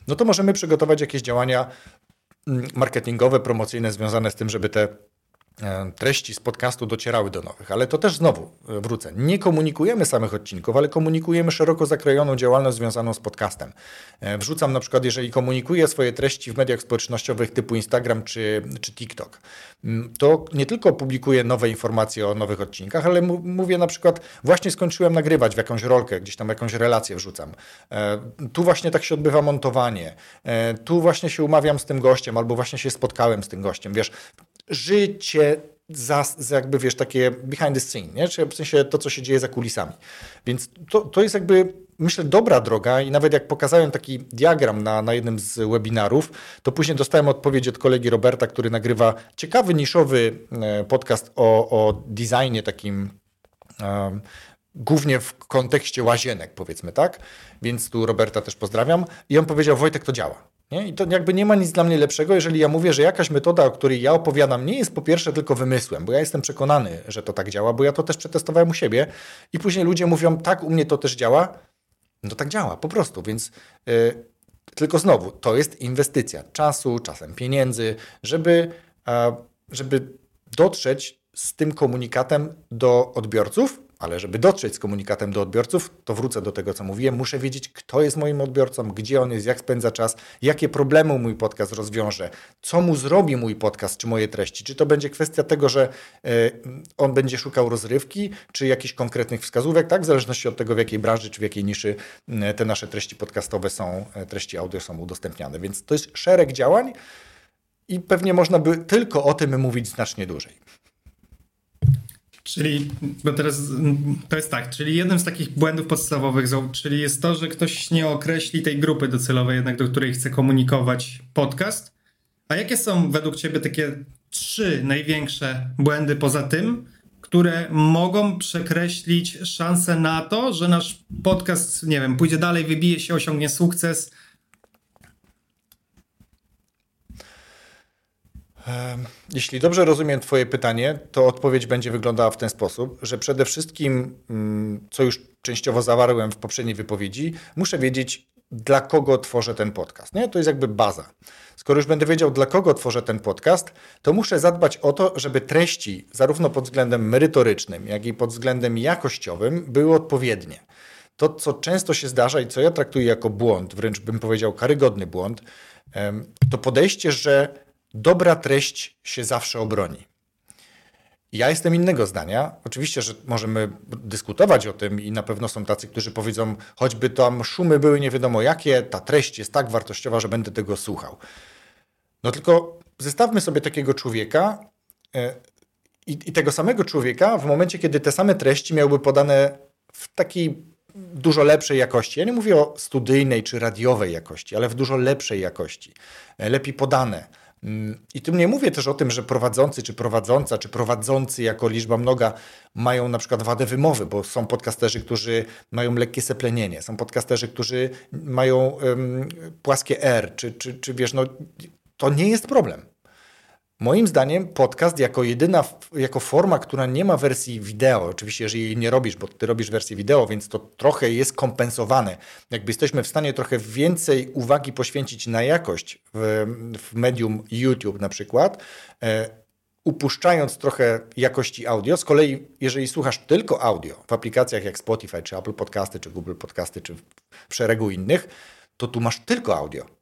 no to możemy przygotować jakieś działania marketingowe, promocyjne związane z tym, żeby te treści z podcastu docierały do nowych. Ale to też znowu e, wrócę. Nie komunikujemy samych odcinków, ale komunikujemy szeroko zakrojoną działalność związaną z podcastem. E, wrzucam na przykład, jeżeli komunikuję swoje treści w mediach społecznościowych typu Instagram czy, czy TikTok, mm, to nie tylko publikuję nowe informacje o nowych odcinkach, ale mówię na przykład, właśnie skończyłem nagrywać w jakąś rolkę, gdzieś tam jakąś relację wrzucam. Tu właśnie tak się odbywa montowanie. Tu właśnie się umawiam z tym gościem, albo właśnie się spotkałem z tym gościem. Wiesz, życie za, za, jakby, wiesz, takie behind the scene, nie? Czyli w sensie to, co się dzieje za kulisami. Więc to, to jest jakby, myślę, dobra droga i nawet jak pokazałem taki diagram na, na jednym z webinarów, to później dostałem odpowiedź od kolegi Roberta, który nagrywa ciekawy, niszowy e, podcast o, o designie takim um, głównie w kontekście łazienek, powiedzmy tak. Więc tu Roberta też pozdrawiam. I on powiedział, Wojtek, to działa. Nie? I to jakby nie ma nic dla mnie lepszego, jeżeli ja mówię, że jakaś metoda, o której ja opowiadam, nie jest po pierwsze tylko wymysłem, bo ja jestem przekonany, że to tak działa, bo ja to też przetestowałem u siebie i później ludzie mówią, tak, u mnie to też działa. No tak działa, po prostu, więc yy, tylko znowu, to jest inwestycja czasu, czasem pieniędzy, żeby, żeby dotrzeć z tym komunikatem do odbiorców, ale żeby dotrzeć z komunikatem do odbiorców, to wrócę do tego, co mówiłem. Muszę wiedzieć, kto jest moim odbiorcą, gdzie on jest, jak spędza czas, jakie problemy mój podcast rozwiąże, co mu zrobi mój podcast czy moje treści. Czy to będzie kwestia tego, że e, on będzie szukał rozrywki, czy jakichś konkretnych wskazówek, tak? W zależności od tego, w jakiej branży czy w jakiej niszy te nasze treści podcastowe są, e, treści audio są udostępniane. Więc to jest szereg działań i pewnie można by tylko o tym mówić znacznie dłużej. Czyli, bo teraz to jest tak, czyli jednym z takich błędów podstawowych, czyli jest to, że ktoś nie określi tej grupy docelowej, jednak do której chce komunikować podcast. A jakie są według Ciebie takie trzy największe błędy poza tym, które mogą przekreślić szansę na to, że nasz podcast, nie wiem, pójdzie dalej, wybije się, osiągnie sukces? Jeśli dobrze rozumiem Twoje pytanie, to odpowiedź będzie wyglądała w ten sposób, że przede wszystkim, mm, co już częściowo zawarłem w poprzedniej wypowiedzi, muszę wiedzieć, dla kogo tworzę ten podcast. Nie? To jest jakby baza. Skoro już będę wiedział, dla kogo tworzę ten podcast, to muszę zadbać o to, żeby treści, zarówno pod względem merytorycznym, jak i pod względem jakościowym, były odpowiednie. To, co często się zdarza i co ja traktuję jako błąd, wręcz bym powiedział karygodny błąd, to podejście, że dobra treść się zawsze obroni. Ja jestem innego zdania. Oczywiście, że możemy dyskutować o tym i na pewno są tacy, którzy powiedzą, choćby tam szumy były nie wiadomo jakie, ta treść jest tak wartościowa, że będę tego słuchał. No tylko zestawmy sobie takiego człowieka e, i, i tego samego człowieka w momencie, kiedy te same treści miałyby podane w takiej dużo lepszej jakości. Ja nie mówię o studyjnej czy radiowej jakości, ale w dużo lepszej jakości. E, lepiej podane I tu nie mówię też o tym, że prowadzący, czy prowadząca, czy prowadzący jako liczba mnoga mają na przykład wadę wymowy, bo są podcasterzy, którzy mają lekkie seplenienie, są podcasterzy, którzy mają um, płaskie R, czy, czy, czy wiesz, no to nie jest problem. Moim zdaniem podcast jako jedyna, jako forma, która nie ma wersji wideo, oczywiście jeżeli jej nie robisz, bo ty robisz wersję wideo, więc to trochę jest kompensowane. Jakby jesteśmy w stanie trochę więcej uwagi poświęcić na jakość w, w medium YouTube na przykład, e, upuszczając trochę jakości audio. Z kolei, jeżeli słuchasz tylko audio w aplikacjach jak Spotify, czy Apple Podcasty, czy Google Podcasty, czy w szeregu innych, to tu masz tylko audio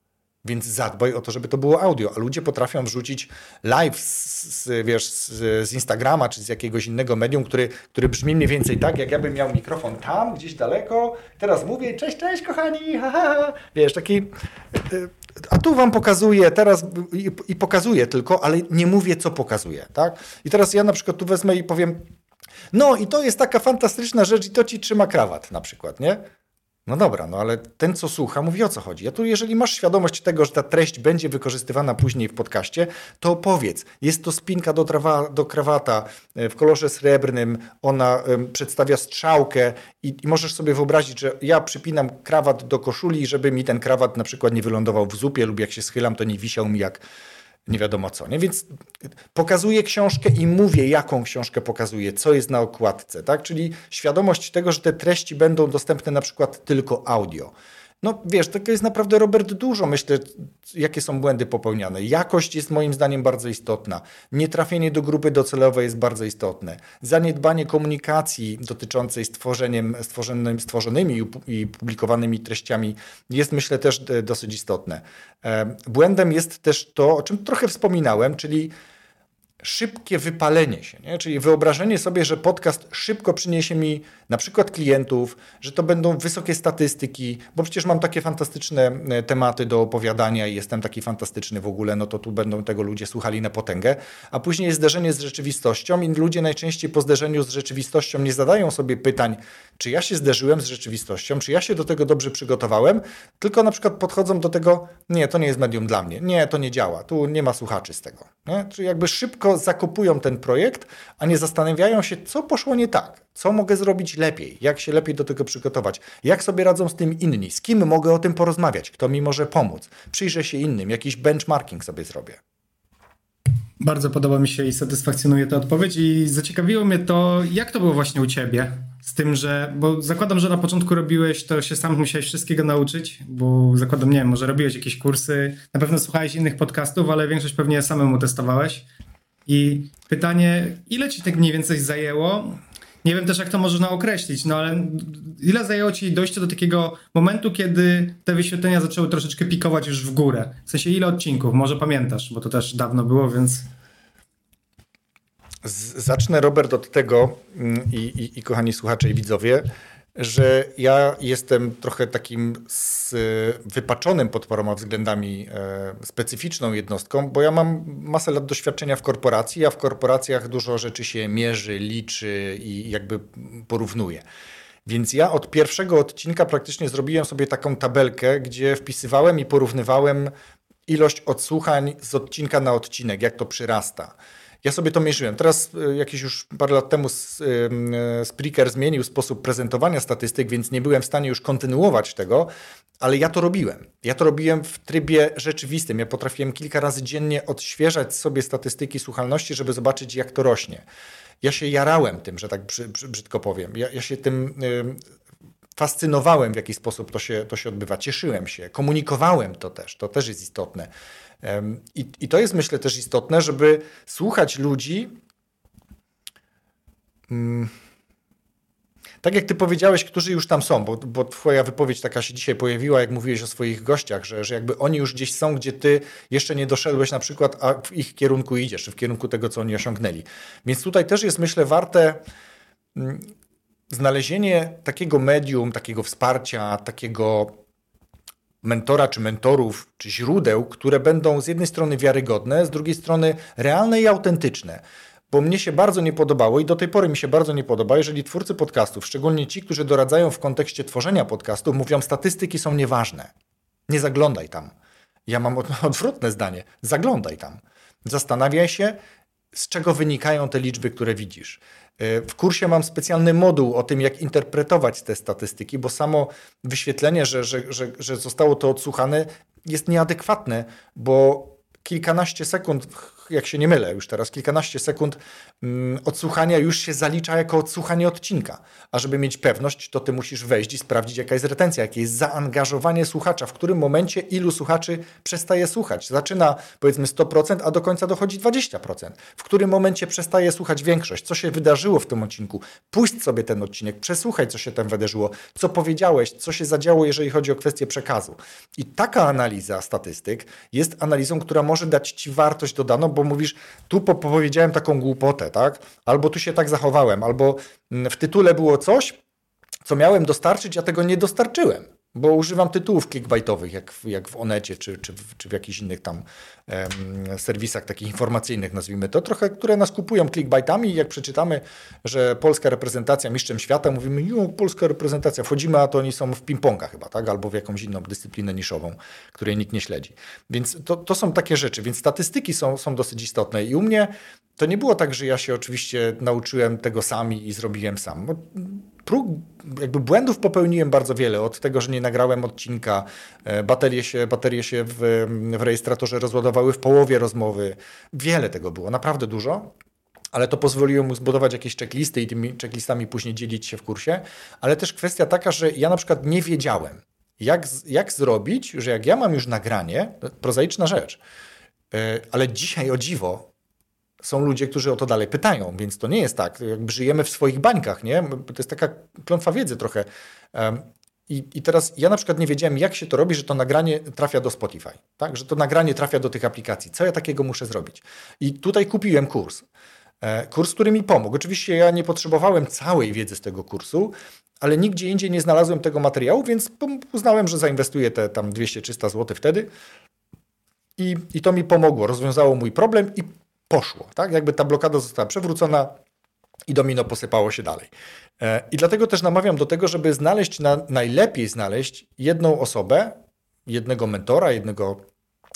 więc zadbaj o to, żeby to było audio. A ludzie potrafią wrzucić live z, wiesz, z, Instagrama czy z jakiegoś innego medium, który, który brzmi mniej więcej tak, jak ja bym miał mikrofon tam, gdzieś daleko. Teraz mówię, cześć, cześć kochani, [laughs] ha, ha, ha. Wiesz, taki... Y, a tu wam pokazuję teraz i, i pokazuję tylko, ale nie mówię, co pokazuję, tak? I teraz ja na przykład tu wezmę i powiem, no i to jest taka fantastyczna rzecz i to ci trzyma krawat na przykład, nie? No dobra, no ale ten, co słucha, mówi o co chodzi. A tu, jeżeli masz świadomość tego, że ta treść będzie wykorzystywana później w podcaście, to opowiedz. Jest to spinka do, trawa, do krawata e, w kolorze srebrnym, ona um, przedstawia strzałkę i, i, możesz sobie wyobrazić, że ja przypinam krawat do koszuli, żeby mi ten krawat na przykład nie wylądował w zupie lub jak się schylam, to nie wisiał mi jak nie wiadomo co. Nie? Więc pokazuję książkę i mówię, jaką książkę pokazuję, co jest na okładce. Tak? Czyli świadomość tego, że te treści będą dostępne na przykład tylko audio. No wiesz, tego jest naprawdę, Robert, dużo. Myślę, jakie są błędy popełniane. Jakość jest moim zdaniem bardzo istotna. Nietrafienie do grupy docelowej jest bardzo istotne. Zaniedbanie komunikacji dotyczącej stworzeniem, stworzonym, stworzonymi i publikowanymi treściami jest myślę też e, dosyć istotne. E, błędem jest też to, o czym trochę wspominałem, czyli szybkie wypalenie się, nie? czyli wyobrażenie sobie, że podcast szybko przyniesie mi na przykład klientów, że to będą wysokie statystyki, bo przecież mam takie fantastyczne e, tematy do opowiadania i jestem taki fantastyczny w ogóle, no to tu będą tego ludzie słuchali na potęgę, a później jest zderzenie z rzeczywistością i ludzie najczęściej po zderzeniu z rzeczywistością nie zadają sobie pytań, czy ja się zderzyłem z rzeczywistością, czy ja się do tego dobrze przygotowałem, tylko na przykład podchodzą do tego, nie, to nie jest medium dla mnie, nie, to nie działa, tu nie ma słuchaczy z tego. Nie? Czyli jakby szybko zakopują ten projekt, a nie zastanawiają się, co poszło nie tak, co mogę zrobić lepiej, jak się lepiej do tego przygotować, jak sobie radzą z tym inni, z kim mogę o tym porozmawiać, kto mi może pomóc, przyjrzę się innym, jakiś benchmarking sobie zrobię. Bardzo podoba mi się i satysfakcjonuje ta odpowiedź i zaciekawiło mnie to, jak to było właśnie u ciebie. Z tym, że, bo zakładam, że na początku robiłeś, to się sam musiałeś wszystkiego nauczyć, bo zakładam, nie wiem, może robiłeś jakieś kursy, na pewno słuchałeś innych podcastów, ale większość pewnie samemu testowałeś. I pytanie, ile ci tak mniej więcej zajęło? Nie wiem też, jak to można określić, no ale ile zajęło ci dojście do takiego momentu, kiedy te wyświetlenia zaczęły troszeczkę pikować już w górę? W sensie, ile odcinków? Może pamiętasz, bo to też dawno było, więc... Zacznę, Robert, od tego mm, i, i, i kochani słuchacze i widzowie, że ja jestem trochę takim wypaczonym pod paroma względami e, specyficzną jednostką, bo ja mam masę lat doświadczenia w korporacji, a w korporacjach dużo rzeczy się mierzy, liczy i jakby porównuje. Więc ja od pierwszego odcinka praktycznie zrobiłem sobie taką tabelkę, gdzie wpisywałem i porównywałem ilość odsłuchań z odcinka na odcinek, jak to przyrasta. Ja sobie to mierzyłem. Teraz e, jakieś już parę lat temu e, Spreaker zmienił sposób prezentowania statystyk, więc nie byłem w stanie już kontynuować tego, ale ja to robiłem. Ja to robiłem w trybie rzeczywistym. Ja potrafiłem kilka razy dziennie odświeżać sobie statystyki słuchalności, żeby zobaczyć, jak to rośnie. Ja się jarałem tym, że tak brzydko powiem. Ja, ja się tym fascynowałem, w jaki sposób to się, to się odbywa. Cieszyłem się, komunikowałem to też. To też jest istotne. I, I to jest, myślę, też istotne, żeby słuchać ludzi. Mm, tak jak ty powiedziałeś, którzy już tam są, bo, bo twoja wypowiedź taka się dzisiaj pojawiła, jak mówiłeś o swoich gościach, że, że jakby oni już gdzieś są, gdzie ty jeszcze nie doszedłeś na przykład, a w ich kierunku idziesz, czy w kierunku tego, co oni osiągnęli. Więc tutaj też jest, myślę, warte mm, znalezienie takiego medium, takiego wsparcia, takiego mentora czy mentorów, czy źródeł, które będą z jednej strony wiarygodne, z drugiej strony realne i autentyczne. Bo mnie się bardzo nie podobało i do tej pory mi się bardzo nie podoba, jeżeli twórcy podcastów, szczególnie ci, którzy doradzają w kontekście tworzenia podcastów, mówią, statystyki są nieważne. Nie zaglądaj tam. Ja mam [laughs] odwrotne zdanie. Zaglądaj tam. Zastanawiaj się, z czego wynikają te liczby, które widzisz. W kursie mam specjalny moduł o tym, jak interpretować te statystyki, bo samo wyświetlenie, że, że, że, że zostało to odsłuchane, jest nieadekwatne, bo kilkanaście sekund jak się nie mylę już teraz, kilkanaście sekund mm, odsłuchania już się zalicza jako odsłuchanie odcinka. A żeby mieć pewność, to ty musisz wejść i sprawdzić, jaka jest retencja, jakie jest zaangażowanie słuchacza, w którym momencie ilu słuchaczy przestaje słuchać. Zaczyna powiedzmy 100%, a do końca dochodzi 20%. W którym momencie przestaje słuchać większość, co się wydarzyło w tym odcinku. Puść sobie ten odcinek, przesłuchaj, co się tam wydarzyło, co powiedziałeś, co się zadziało, jeżeli chodzi o kwestię przekazu. I taka analiza statystyk jest analizą, która może dać ci wartość dodaną, bo mówisz, tu powiedziałem taką głupotę, tak? Albo tu się tak zachowałem, albo mm, w tytule było coś, co miałem dostarczyć, a tego nie dostarczyłem. Bo używam tytułów clickbaitowych, jak, w, jak w Onecie, czy, czy, w, czy w jakichś innych tam em, serwisach takich informacyjnych, nazwijmy to, trochę, które nas kupują clickbaitami i jak przeczytamy, że polska reprezentacja mistrzem świata, mówimy, jo, polska reprezentacja, wchodzimy, a to oni są w ping-ponga chyba, tak, albo w jakąś inną dyscyplinę niszową, której nikt nie śledzi. Więc to, to są takie rzeczy, więc statystyki są, są dosyć istotne i u mnie to nie było tak, że ja się oczywiście nauczyłem tego sami i zrobiłem sam prób, jakby błędów popełniłem bardzo wiele. Od tego, że nie nagrałem odcinka, e, baterie się, baterie się w, w rejestratorze rozładowały w połowie rozmowy. Wiele tego było, naprawdę dużo. Ale to pozwoliło mu zbudować jakieś checklisty i tymi checklistami później dzielić się w kursie. Ale też kwestia taka, że ja na przykład nie wiedziałem, jak, jak zrobić, że jak ja mam już nagranie, prozaiczna rzecz, e, ale dzisiaj o dziwo są ludzie, którzy o to dalej pytają, więc to nie jest tak. Jakby żyjemy w swoich bańkach, nie? To jest taka klątwa wiedzy trochę. I, I teraz ja na przykład nie wiedziałem, jak się to robi, że to nagranie trafia do Spotify, tak? że to nagranie trafia do tych aplikacji. Co ja takiego muszę zrobić? I tutaj kupiłem kurs. E, kurs, który mi pomógł. Oczywiście ja nie potrzebowałem całej wiedzy z tego kursu, ale nigdzie indziej nie znalazłem tego materiału, więc uznałem, że zainwestuję te tam 200-300 zł wtedy. I, I to mi pomogło, rozwiązało mój problem i poszło. Tak? Jakby ta blokada została przewrócona i domino posypało się dalej. E, I dlatego też namawiam do tego, żeby znaleźć, na, najlepiej znaleźć jedną osobę, jednego mentora, jednego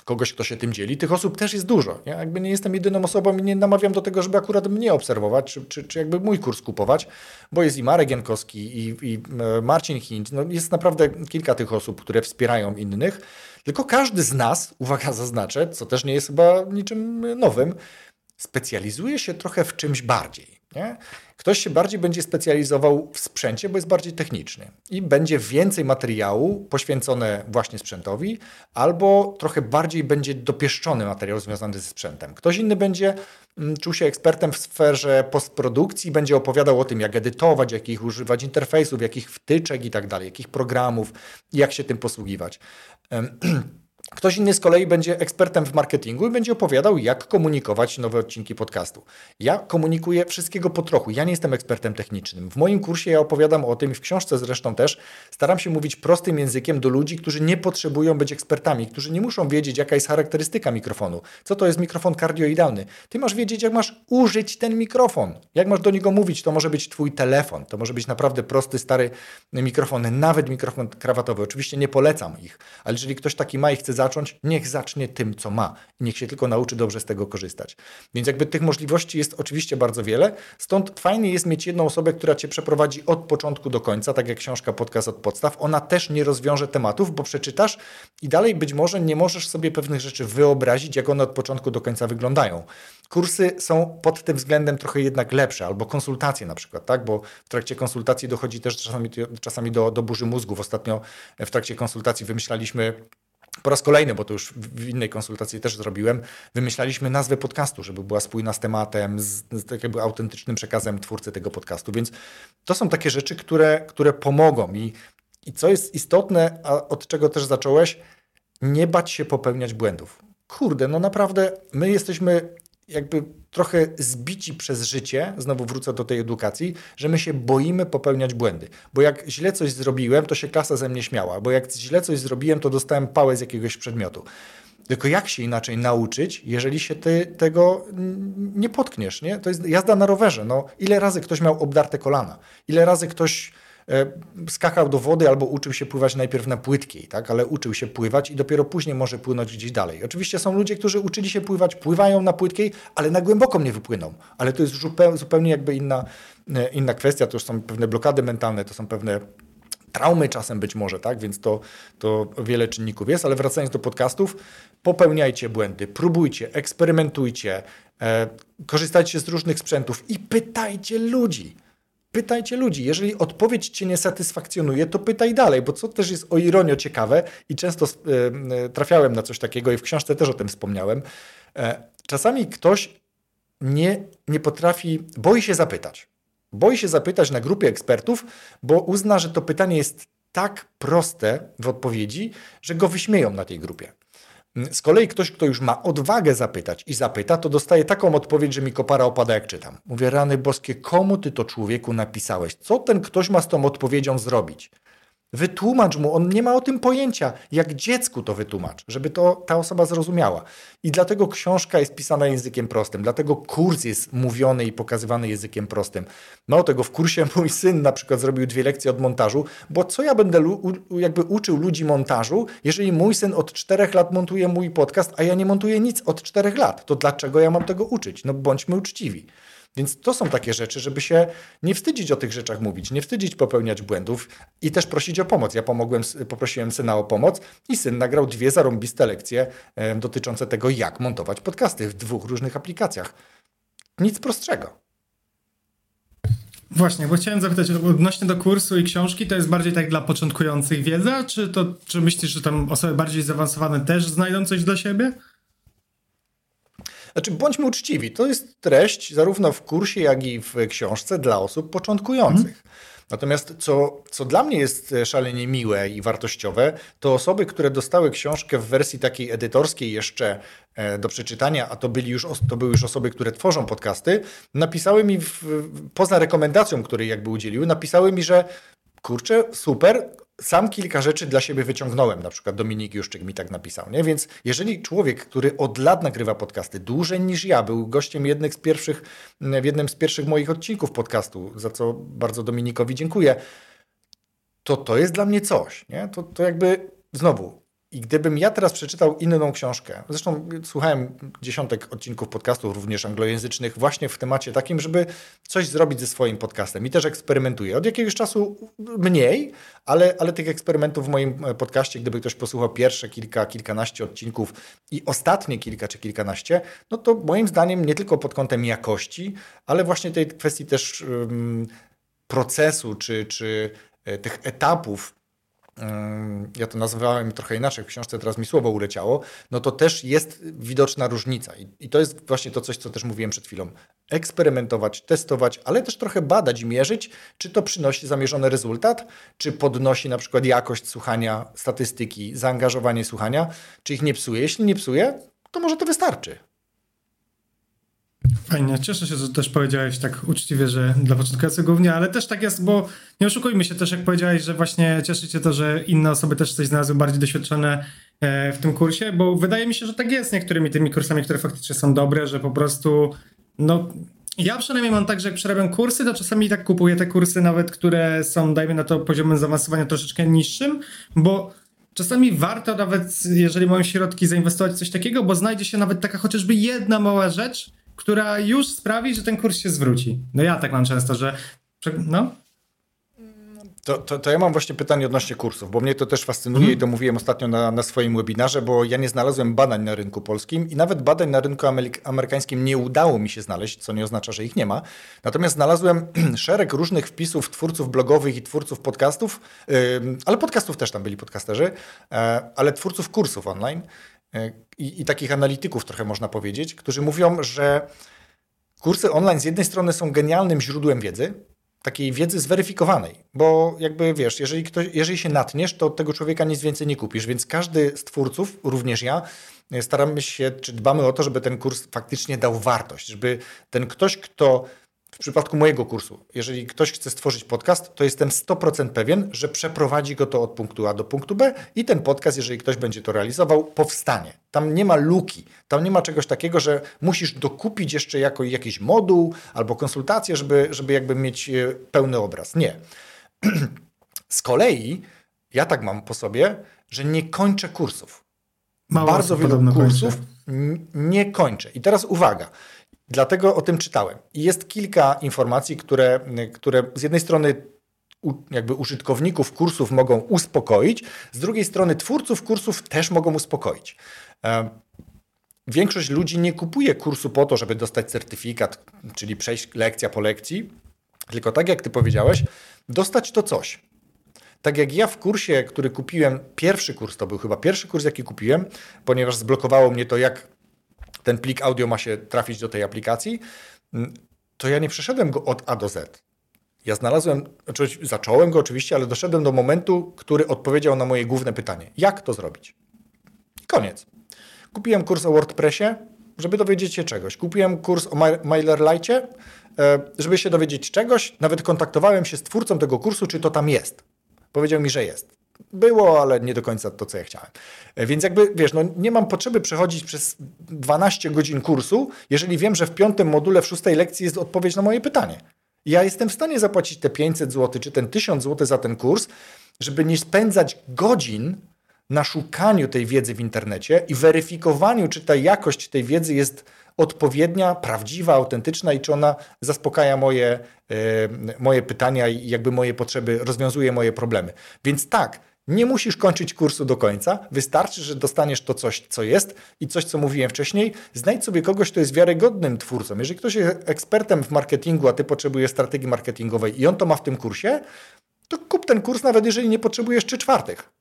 kogoś, kto się tym dzieli. Tych osób też jest dużo. Ja jakby nie jestem jedyną osobą i nie namawiam do tego, żeby akurat mnie obserwować, czy, czy, czy jakby mój kurs kupować, bo jest i Marek Jankowski, i, i e, Marcin Hint. No jest naprawdę kilka tych osób, które wspierają innych. Tylko każdy z nas, uwaga, [laughs] zaznaczę, co też nie jest chyba niczym nowym, specjalizuje się trochę w czymś bardziej. Nie? Ktoś się bardziej będzie specjalizował w sprzęcie, bo jest bardziej techniczny i będzie więcej materiału poświęcone właśnie sprzętowi, albo trochę bardziej będzie dopieszczony materiał związany ze sprzętem. Ktoś inny będzie czuł się ekspertem w sferze postprodukcji, będzie opowiadał o tym, jak edytować, jakich używać interfejsów, jakich wtyczek i tak dalej, jakich programów, jak się tym posługiwać. [clears throat] Ktoś inny z kolei będzie ekspertem w marketingu i będzie opowiadał, jak komunikować nowe odcinki podcastu. Ja komunikuję wszystkiego po trochu. Ja nie jestem ekspertem technicznym. W moim kursie ja opowiadam o tym, w książce zresztą też, staram się mówić prostym językiem do ludzi, którzy nie potrzebują być ekspertami, którzy nie muszą wiedzieć, jaka jest charakterystyka mikrofonu. Co to jest mikrofon kardioidalny? Ty masz wiedzieć, jak masz użyć ten mikrofon. Jak masz do niego mówić? To może być twój telefon. To może być naprawdę prosty, stary mikrofon, nawet mikrofon krawatowy. Oczywiście nie polecam ich, ale jeżeli ktoś taki ma i chce zacząć, niech zacznie tym, co ma. Niech się tylko nauczy dobrze z tego korzystać. Więc jakby tych możliwości jest oczywiście bardzo wiele, stąd fajnie jest mieć jedną osobę, która cię przeprowadzi od początku do końca, tak jak książka Podcast od podstaw. Ona też nie rozwiąże tematów, bo przeczytasz i dalej być może nie możesz sobie pewnych rzeczy wyobrazić, jak one od początku do końca wyglądają. Kursy są pod tym względem trochę jednak lepsze, albo konsultacje na przykład, tak? bo w trakcie konsultacji dochodzi też czasami, czasami do, do burzy mózgów. Ostatnio w trakcie konsultacji wymyślaliśmy po raz kolejny, bo to już w innej konsultacji też zrobiłem, wymyślaliśmy nazwę podcastu, żeby była spójna z tematem, z, z jakby autentycznym przekazem twórcy tego podcastu. Więc to są takie rzeczy, które, które pomogą. I, I co jest istotne, a od czego też zacząłeś, nie bać się popełniać błędów. Kurde, no naprawdę, my jesteśmy jakby trochę zbici przez życie, znowu wrócę do tej edukacji, że my się boimy popełniać błędy. Bo jak źle coś zrobiłem, to się klasa ze mnie śmiała, bo jak źle coś zrobiłem, to dostałem pałę z jakiegoś przedmiotu. Tylko jak się inaczej nauczyć, jeżeli się ty tego nie potkniesz, nie? To jest jazda na rowerze. No, ile razy ktoś miał obdarte kolana? Ile razy ktoś skakał do wody albo uczył się pływać najpierw na płytkiej, tak? ale uczył się pływać i dopiero później może płynąć gdzieś dalej. Oczywiście są ludzie, którzy uczyli się pływać, pływają na płytkiej, ale na głęboką nie wypłyną. Ale to jest zupełnie jakby inna, e, inna kwestia, to już są pewne blokady mentalne, to są pewne traumy czasem być może, tak? Więc to, to wiele czynników jest, ale wracając do podcastów, popełniajcie błędy, próbujcie, eksperymentujcie, e, korzystajcie z różnych sprzętów i pytajcie ludzi. Pytajcie ludzi. Jeżeli odpowiedź cię nie satysfakcjonuje, to pytaj dalej, bo co też jest o ironio ciekawe i często e, trafiałem na coś takiego i w książce też o tym wspomniałem. E, czasami ktoś nie, nie potrafi, boi się zapytać. Boi się zapytać na grupie ekspertów, bo uzna, że to pytanie jest tak proste w odpowiedzi, że go wyśmieją na tej grupie. Z kolei ktoś, kto już ma odwagę zapytać i zapyta, to dostaje taką odpowiedź, że mi kopara opada jak czytam. Mówię, rany boskie, komu ty to człowieku napisałeś? Co ten ktoś ma z tą odpowiedzią zrobić? Wytłumacz mu, on nie ma o tym pojęcia, jak dziecku to wytłumacz, żeby to ta osoba zrozumiała. I dlatego książka jest pisana językiem prostym, dlatego kurs jest mówiony i pokazywany językiem prostym. No tego w kursie [laughs] mój syn na przykład zrobił dwie lekcje od montażu, bo co ja będę jakby uczył ludzi montażu, jeżeli mój syn od czterech lat montuje mój podcast, a ja nie montuję nic od czterech lat, to dlaczego ja mam tego uczyć? No bądźmy uczciwi. Więc to są takie rzeczy, żeby się nie wstydzić o tych rzeczach mówić, nie wstydzić popełniać błędów i też prosić o pomoc. Ja pomogłem, poprosiłem syna o pomoc i syn nagrał dwie zarąbiste lekcje dotyczące tego, jak montować podcasty w dwóch różnych aplikacjach. Nic prostszego. Właśnie, bo chciałem zapytać odnośnie do kursu i książki, to jest bardziej tak dla początkujących wiedza, czy to czy myślisz, że tam osoby bardziej zaawansowane też znajdą coś dla siebie? Znaczy, bądźmy uczciwi. To jest treść zarówno w kursie, jak i w książce dla osób początkujących. Hmm. Natomiast co, co dla mnie jest szalenie miłe i wartościowe, to osoby, które dostały książkę w wersji takiej edytorskiej jeszcze e, do przeczytania, a to, byli już, to były już osoby, które tworzą podcasty, napisały mi, w, poza rekomendacją, której jakby udzieliły, napisały mi, że kurczę, super, sam kilka rzeczy dla siebie wyciągnąłem. Na przykład Dominik Juszczyk mi tak napisał. Nie? Więc jeżeli człowiek, który od lat nagrywa podcasty, dłużej niż ja, był gościem jednych z pierwszych, w jednym z pierwszych moich odcinków podcastu, za co bardzo Dominikowi dziękuję, to to jest dla mnie coś. Nie? To, to jakby znowu i gdybym ja teraz przeczytał inną książkę, zresztą słuchałem dziesiątek odcinków podcastów, również anglojęzycznych, właśnie w temacie takim, żeby coś zrobić ze swoim podcastem i też eksperymentuję. Od jakiegoś czasu mniej, ale, ale tych eksperymentów w moim podcaście, gdyby ktoś posłuchał pierwsze kilka, kilkanaście odcinków i ostatnie kilka czy kilkanaście, no to moim zdaniem nie tylko pod kątem jakości, ale właśnie tej kwestii też um, procesu czy, czy e, tych etapów ja to nazywałem trochę inaczej, w książce teraz mi słowo uleciało, no to też jest widoczna różnica. I, I, to jest właśnie to coś, co też mówiłem przed chwilą. Eksperymentować, testować, ale też trochę badać i mierzyć, czy to przynosi zamierzony rezultat, czy podnosi na przykład jakość słuchania, statystyki, zaangażowanie słuchania, czy ich nie psuje. Jeśli nie psuje, to może to wystarczy. Fajnie, cieszę się, że też powiedziałeś tak uczciwie, że dla początkujących głównie, ale też tak jest, bo nie oszukujmy się też, jak powiedziałeś, że właśnie cieszy cię to, że inne osoby też coś znalazły bardziej doświadczone e, w tym kursie, bo wydaje mi się, że tak jest z niektórymi tymi kursami, które faktycznie są dobre, że po prostu, no ja przynajmniej mam tak, że jak przerabiam kursy, to czasami tak kupuję te kursy nawet, które są, dajmy na to, poziomem zaawansowania troszeczkę niższym, bo czasami warto nawet, jeżeli mam środki, zainwestować w coś takiego, bo znajdzie się nawet taka chociażby jedna mała rzecz, która już sprawi, że ten kurs się zwróci. No ja tak mam często, że no, to, to, to, ja mam właśnie pytanie odnośnie kursów, bo mnie to też fascynuje mm. i to mówiłem ostatnio na, na swoim webinarze, bo ja nie znalazłem badań na rynku polskim i nawet badań na rynku amerykańskim nie udało mi się znaleźć, co nie oznacza, że ich nie ma. Natomiast znalazłem [clears throat] szereg różnych wpisów twórców blogowych i twórców podcastów, yy, ale podcastów też tam byli podcasterzy, yy, ale twórców kursów online, i, i takich analityków trochę można powiedzieć, którzy mówią, że kursy online z jednej strony są genialnym źródłem wiedzy, takiej wiedzy zweryfikowanej, bo jakby wiesz, jeżeli, ktoś, jeżeli się natniesz, to od tego człowieka nic więcej nie kupisz, więc każdy z twórców, również ja, staramy się, czy dbamy o to, żeby ten kurs faktycznie dał wartość, żeby ten ktoś, kto w przypadku mojego kursu, jeżeli ktoś chce stworzyć podcast, to jestem 100% pewien, że przeprowadzi go to od punktu A do punktu B i ten podcast, jeżeli ktoś będzie to realizował, powstanie. Tam nie ma luki, tam nie ma czegoś takiego, że musisz dokupić jeszcze jako jakiś moduł albo konsultację, żeby, żeby jakby mieć e, pełny obraz. Nie. [clears throat] Z kolei ja tak mam po sobie, że nie kończę kursów. Mało Bardzo wielu kursów nie kończę. I teraz uwaga. Dlatego o tym czytałem. I jest kilka informacji, które, które z jednej strony jakby użytkowników kursów mogą uspokoić, z drugiej strony twórców kursów też mogą uspokoić. Większość ludzi nie kupuje kursu po to, żeby dostać certyfikat, czyli przejść lekcja po lekcji, tylko tak jak ty powiedziałeś, dostać to coś. Tak jak ja w kursie, który kupiłem, pierwszy kurs to był chyba pierwszy kurs, jaki kupiłem, ponieważ zblokowało mnie to, jak ten plik audio ma się trafić do tej aplikacji, mm, to ja nie przeszedłem go od A do Z. Ja znalazłem, znaczy zacząłem go oczywiście, ale doszedłem do momentu, który odpowiedział na moje główne pytanie. Jak to zrobić? Koniec. Kupiłem kurs o WordPressie, żeby dowiedzieć się czegoś. Kupiłem kurs o MailerLite, e, żeby się dowiedzieć czegoś. Nawet kontaktowałem się z twórcą tego kursu, czy to tam jest. Powiedział mi, że jest. Było, ale nie do końca to, co ja chciałem. E, więc jakby, wiesz, no nie mam potrzeby przechodzić przez 12 godzin kursu, jeżeli wiem, że w piątym module, w szóstej lekcji jest odpowiedź na moje pytanie. Ja jestem w stanie zapłacić te 500 zł, czy ten 1000 zł za ten kurs, żeby nie spędzać godzin na szukaniu tej wiedzy w internecie i weryfikowaniu, czy ta jakość tej wiedzy jest odpowiednia, prawdziwa, autentyczna i czy ona zaspokaja moje, yy, moje pytania i jakby moje potrzeby, rozwiązuje moje problemy. Więc tak, nie musisz kończyć kursu do końca, wystarczy, że dostaniesz to coś, co jest i coś, co mówiłem wcześniej. Znajdź sobie kogoś, kto jest wiarygodnym twórcą. Jeżeli ktoś jest ekspertem w marketingu, a ty potrzebujesz strategii marketingowej i on to ma w tym kursie, to kup ten kurs, nawet jeżeli nie potrzebujesz trzy czwartych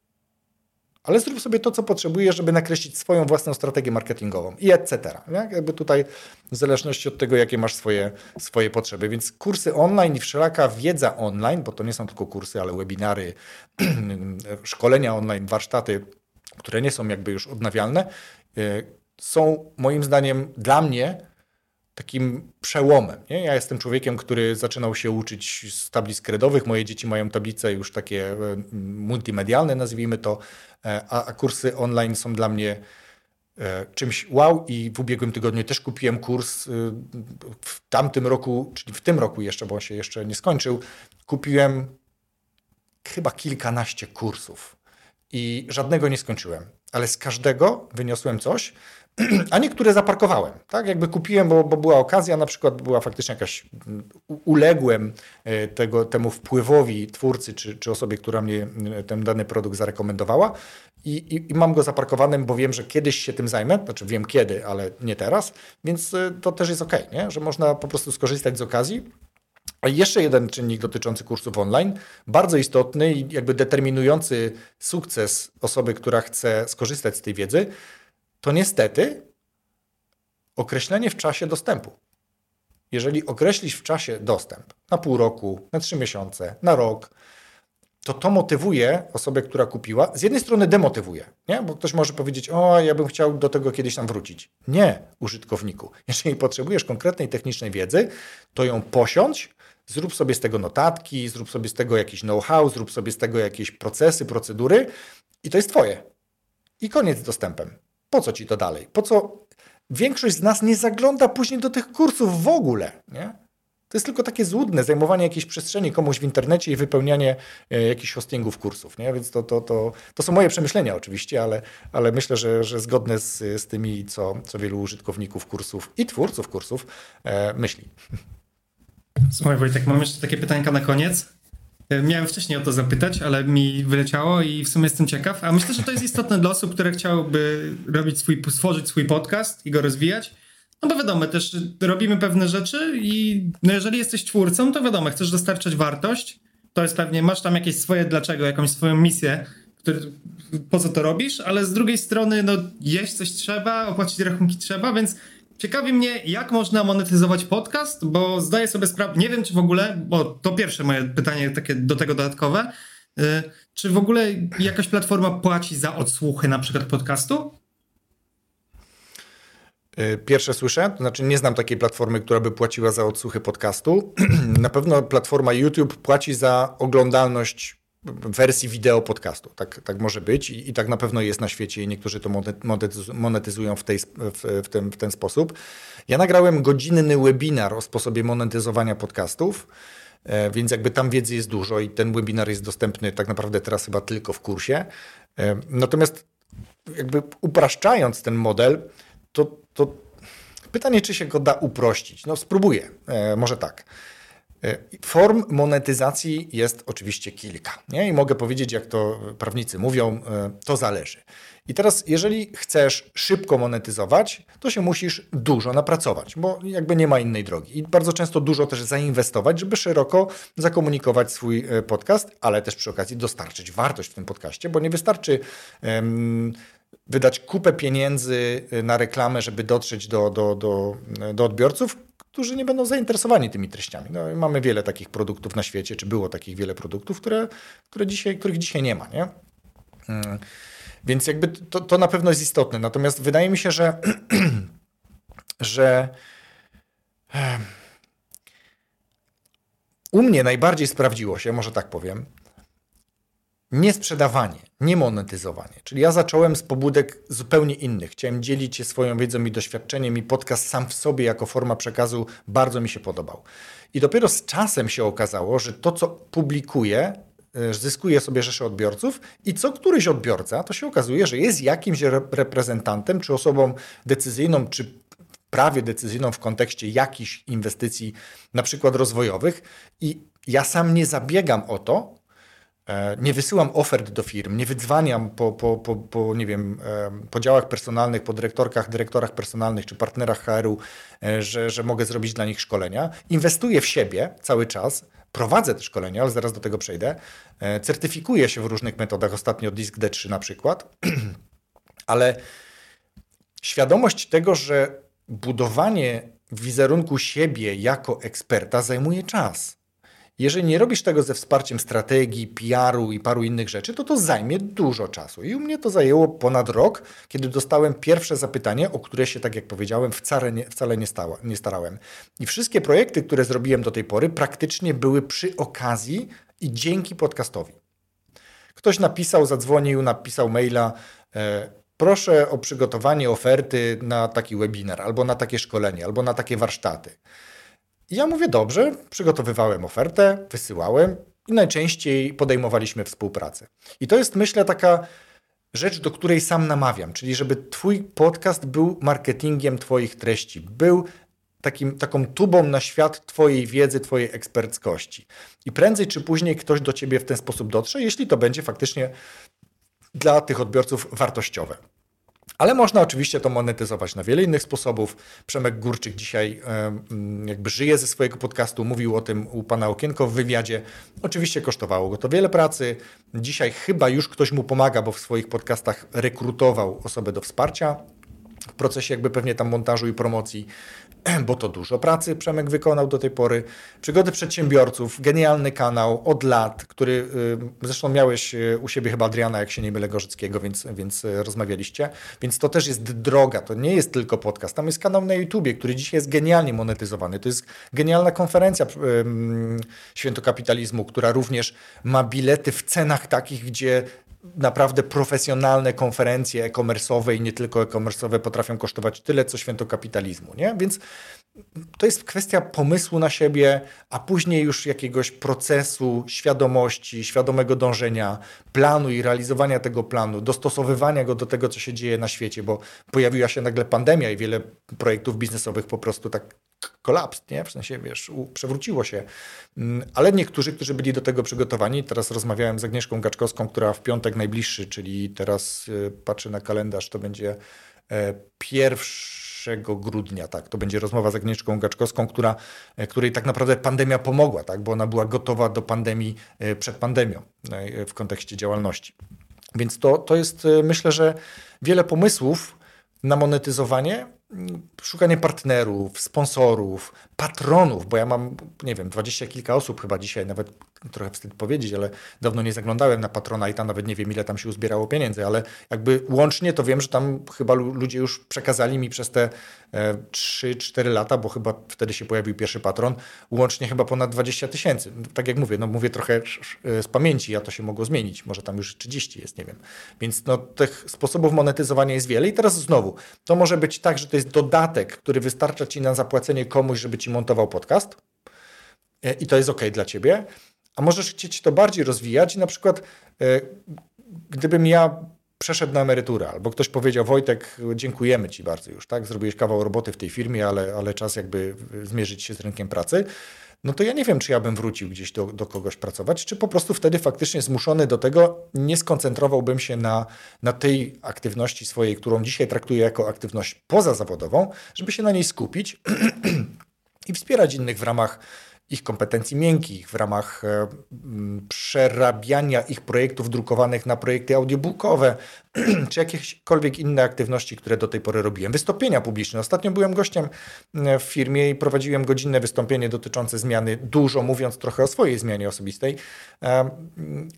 ale zrób sobie to, co potrzebujesz, żeby nakreślić swoją własną strategię marketingową i etc. Jakby tutaj w zależności od tego, jakie masz swoje, swoje potrzeby. Więc kursy online i wszelaka wiedza online, bo to nie są tylko kursy, ale webinary, [clears throat] szkolenia online, warsztaty, które nie są jakby już odnawialne, y, są moim zdaniem dla mnie takim przełomem. Nie? Ja jestem człowiekiem, który zaczynał się uczyć z tablic kredowych. Moje dzieci mają tablice już takie e, multimedialne, nazwijmy to, e, a, a kursy online są dla mnie e, czymś wow i w ubiegłym tygodniu też kupiłem kurs w tamtym roku, czyli w tym roku jeszcze, bo on się jeszcze nie skończył, kupiłem chyba kilkanaście kursów i żadnego nie skończyłem, ale z każdego wyniosłem coś, [clears throat] a niektóre zaparkowałem. Tak, jakby kupiłem, bo, bo była okazja, na przykład była faktycznie jakaś, mm, uległem e, tego, temu wpływowi twórcy czy, czy osobie, która mnie e, ten dany produkt zarekomendowała i, i, i, mam go zaparkowanym, bo wiem, że kiedyś się tym zajmę, znaczy wiem kiedy, ale nie teraz, więc e, to też jest ok, nie? że można po prostu skorzystać z okazji. A jeszcze jeden czynnik dotyczący kursów online, bardzo istotny i jakby determinujący sukces osoby, która chce skorzystać z tej wiedzy, to niestety określenie w czasie dostępu. Jeżeli określisz w czasie dostęp na pół roku, na trzy miesiące, na rok, to to motywuje osobę, która kupiła. Z jednej strony demotywuje, nie? bo ktoś może powiedzieć, o, ja bym chciał do tego kiedyś tam wrócić. Nie, użytkowniku. [laughs] Jeżeli potrzebujesz konkretnej technicznej wiedzy, to ją posiądź, zrób sobie z tego notatki, zrób sobie z tego jakiś know-how, zrób sobie z tego jakieś procesy, procedury i to jest twoje. I koniec z dostępem. Po co ci to dalej? Po co większość z nas nie zagląda później do tych kursów w ogóle, nie? To jest tylko takie złudne zajmowanie jakiejś przestrzeni komuś w internecie i wypełnianie e, jakichś hostingów kursów. Nie? Więc to, to, to, to są moje przemyślenia oczywiście, ale, ale myślę, że, że zgodne z, z tymi, co, co wielu użytkowników kursów i twórców kursów e, myśli. Słuchaj Wojtek, mam jeszcze takie pytanka na koniec. Miałem wcześniej o to zapytać, ale mi wyleciało i w sumie jestem ciekaw. A myślę, że to jest istotne dla osób, które chciałyby robić swój, stworzyć swój podcast i go rozwijać. No bo wiadomo, też robimy pewne rzeczy i no jeżeli jesteś twórcą, to wiadomo, chcesz dostarczać wartość. To jest pewnie, masz tam jakieś swoje dlaczego, jakąś swoją misję, który, po co to robisz, ale z drugiej strony, no jeść coś trzeba, opłacić rachunki trzeba, więc Ciekawi mnie, jak można monetyzować podcast, bo zdaję sobie sprawę, nie wiem czy w ogóle, bo to pierwsze moje pytanie takie do tego dodatkowe, y, czy w ogóle jakaś platforma płaci za odsłuchy na przykład podcastu? Y, pierwsze słyszę, to znaczy nie znam takiej platformy, która by płaciła za odsłuchy podcastu. [clears throat] Na pewno platforma YouTube płaci za oglądalność wersji wideo podcastu. Tak, tak może być I, i tak na pewno jest na świecie i niektórzy to monetyzują w, tej, w, w, ten, w ten sposób. Ja nagrałem godzinny webinar o sposobie monetyzowania podcastów, e, więc jakby tam wiedzy jest dużo i ten webinar jest dostępny tak naprawdę teraz chyba tylko w kursie. E, natomiast jakby upraszczając ten model, to, to pytanie, czy się go da uprościć. No spróbuję, e, może tak. E, form monetyzacji jest oczywiście kilka. Nie? I mogę powiedzieć, jak to prawnicy mówią, e, to zależy. I teraz, jeżeli chcesz szybko monetyzować, to się musisz dużo napracować, bo jakby nie ma innej drogi. I bardzo często dużo też zainwestować, żeby szeroko zakomunikować swój e, podcast, ale też przy okazji dostarczyć wartość w tym podcaście, bo nie wystarczy. Um, wydać kupę pieniędzy na reklamę, żeby dotrzeć do, do, do, do odbiorców, którzy nie będą zainteresowani tymi treściami. No, mamy wiele takich produktów na świecie, czy było takich wiele produktów, które, które dzisiaj, których dzisiaj nie ma. Nie? Mm. Więc jakby to, to na pewno jest istotne. Natomiast wydaje mi się, że, [clears throat] że u mnie najbardziej sprawdziło się, może tak powiem, nie sprzedawanie, nie monetyzowanie. Czyli ja zacząłem z pobudek zupełnie innych. Chciałem dzielić się swoją wiedzą i doświadczeniem i podcast sam w sobie jako forma przekazu bardzo mi się podobał. I dopiero z czasem się okazało, że to, co publikuję, e, zyskuje sobie rzesze odbiorców i co któryś odbiorca, to się okazuje, że jest jakimś reprezentantem, czy osobą decyzyjną, czy prawie decyzyjną w kontekście jakichś inwestycji, na przykład rozwojowych i ja sam nie zabiegam o to, nie wysyłam ofert do firm, nie wydzwaniam po, po, po, po nie wiem, podziałach personalnych, po dyrektorkach, dyrektorach personalnych czy partnerach HR-u, e, że, że mogę zrobić dla nich szkolenia. Inwestuję w siebie cały czas, prowadzę te szkolenia, ale zaraz do tego przejdę. E, certyfikuję się w różnych metodach, ostatnio Disk D3 na przykład, [clears throat] ale świadomość tego, że budowanie wizerunku siebie jako eksperta zajmuje czas. Jeżeli nie robisz tego ze wsparciem strategii, PR-u i paru innych rzeczy, to to zajmie dużo czasu. I u mnie to zajęło ponad rok, kiedy dostałem pierwsze zapytanie, o które się, tak jak powiedziałem, wcale nie, wcale nie, stała, nie starałem. I wszystkie projekty, które zrobiłem do tej pory, praktycznie były przy okazji i dzięki podcastowi. Ktoś napisał, zadzwonił, napisał maila. E, proszę o przygotowanie oferty na taki webinar, albo na takie szkolenie, albo na takie warsztaty. I ja mówię, dobrze, przygotowywałem ofertę, wysyłałem i najczęściej podejmowaliśmy współpracę. I to jest, myślę, taka rzecz, do której sam namawiam, czyli żeby Twój podcast był marketingiem Twoich treści, był takim, taką tubą na świat Twojej wiedzy, Twojej eksperckości. I prędzej czy później ktoś do Ciebie w ten sposób dotrze, jeśli to będzie faktycznie dla tych odbiorców wartościowe. Ale można oczywiście to monetyzować na wiele innych sposobów. Przemek Górczyk dzisiaj jakby żyje ze swojego podcastu, mówił o tym u pana Okienko w wywiadzie. Oczywiście kosztowało go to wiele pracy. Dzisiaj chyba już ktoś mu pomaga, bo w swoich podcastach rekrutował osobę do wsparcia w procesie jakby pewnie tam montażu i promocji. [clears throat] bo to dużo pracy Przemek wykonał do tej pory. Przygody przedsiębiorców, genialny kanał od lat, który y, zresztą miałeś y, u siebie chyba Adriana, jak się nie mylę, Gorzyckiego, więc, więc y, rozmawialiście. Więc to też jest droga, to nie jest tylko podcast. Tam jest kanał na YouTubie, który dzisiaj jest genialnie monetyzowany. To jest genialna konferencja Świętokapitalizmu, która również ma bilety w cenach takich, gdzie naprawdę profesjonalne konferencje e-commerce'owe i nie tylko e-commerce'owe potrafią kosztować tyle, co święto kapitalizmu. Nie? Więc to jest kwestia pomysłu na siebie, a później już jakiegoś procesu, świadomości, świadomego dążenia, planu i realizowania tego planu, dostosowywania go do tego, co się dzieje na świecie, bo pojawiła się nagle pandemia i wiele projektów biznesowych po prostu tak kolaps, nie? W sensie, wiesz, przewróciło się. Mm, ale niektórzy, którzy byli do tego przygotowani, teraz rozmawiałem z Agnieszką Gaczkowską, która w piątek najbliższy, czyli teraz y, patrzę na kalendarz, to będzie e, pierwszy grudnia, tak, to będzie rozmowa z Agnieszką Gaczkowską, która, e, której tak naprawdę pandemia pomogła, tak, bo ona była gotowa do pandemii e, przed pandemią w kontekście działalności. Więc to, to jest, myślę, że wiele pomysłów na monetyzowanie, szukanie partnerów, sponsorów, patronów, bo ja mam, nie wiem, dwadzieścia kilka osób chyba dzisiaj, nawet trochę wstyd powiedzieć, ale dawno nie zaglądałem na patrona i tam nawet nie wiem, ile tam się uzbierało pieniędzy, ale jakby łącznie to wiem, że tam chyba ludzie już przekazali mi przez te e, 3-4 lata, bo chyba wtedy się pojawił pierwszy patron, łącznie chyba ponad 20 tysięcy. Tak jak mówię, no mówię trochę z pamięci, a to się mogło zmienić, może tam już 30 jest, nie wiem. Więc no tych sposobów monetyzowania jest wiele i teraz znowu, to może być tak, że to jest dodatek, który wystarcza ci na zapłacenie komuś, żeby ci montował podcast. E, i to jest ok dla ciebie, a możesz chcieć to bardziej rozwijać? I na przykład e, gdybym ja przeszedł na emeryturę, albo ktoś powiedział, Wojtek, dziękujemy Ci bardzo już, tak, zrobiłeś kawał roboty w tej firmie, ale, ale czas jakby zmierzyć się z rynkiem pracy, no to ja nie wiem, czy ja bym wrócił gdzieś do, do kogoś pracować, czy po prostu wtedy faktycznie zmuszony do tego nie skoncentrowałbym się na, na tej aktywności swojej, którą dzisiaj traktuję jako aktywność pozazawodową, żeby się na niej skupić [clears throat] i wspierać innych w ramach ich kompetencji miękkich, w ramach e, przerabiania ich projektów drukowanych na projekty audiobookowe, [clears throat] czy jakiekolwiek inne aktywności, które do tej pory robiłem. Wystąpienia publiczne. Ostatnio byłem gościem w firmie i prowadziłem godzinne wystąpienie dotyczące zmiany, dużo mówiąc trochę o swojej zmianie osobistej. E,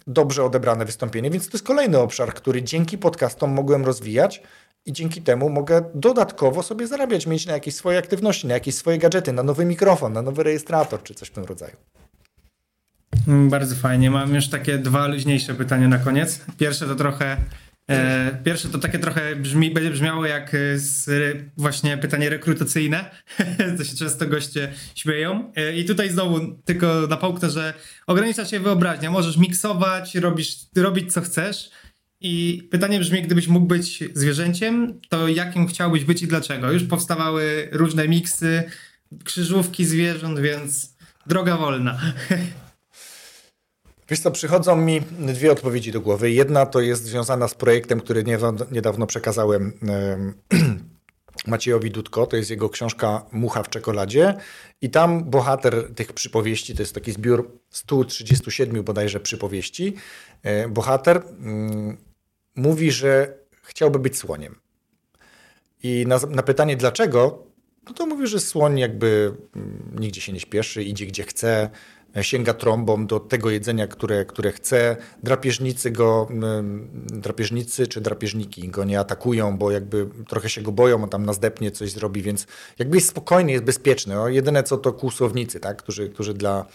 dobrze odebrane wystąpienie, więc to jest kolejny obszar, który dzięki podcastom mogłem rozwijać i dzięki temu mogę dodatkowo sobie zarabiać, mieć na jakieś swoje aktywności, na jakieś swoje gadżety, na nowy mikrofon, na nowy rejestrator czy coś w tym rodzaju. Mm, bardzo fajnie. Mam już takie dwa luźniejsze pytania na koniec. Pierwsze to trochę E, pierwsze to takie trochę brzmi, będzie brzmiało jak e, z, właśnie pytanie rekrutacyjne, [laughs] to się często goście śmieją. E, I tutaj znowu tylko napomknę, że ogranicza się wyobraźnia. Możesz miksować, robisz, robić co chcesz. I pytanie brzmi, gdybyś mógł być zwierzęciem, to jakim chciałbyś być i dlaczego? Już powstawały różne miksy, krzyżówki zwierząt, więc droga wolna. Wiesz co, przychodzą mi dwie odpowiedzi do głowy. Jedna to jest związana z projektem, który niedawno przekazałem [clears throat] Maciejowi Dudko, to jest jego książka Mucha w czekoladzie i tam bohater tych przypowieści, to jest taki zbiór 137 bodajże przypowieści, e, bohater mm, mówi, że chciałby być słoniem. I na, na pytanie dlaczego, no to mówi, że słoń jakby mm, nigdzie się nie śpieszy, idzie gdzie chce, sięga trąbą do tego jedzenia, które, które chce. Drapieżnicy go, drapieżnicy czy drapieżniki go nie atakują, bo jakby trochę się go boją, on tam nazdepnie coś zrobi, więc jakby jest spokojny, jest bezpieczny. O, jedyne co to kłusownicy, tak? którzy, którzy dla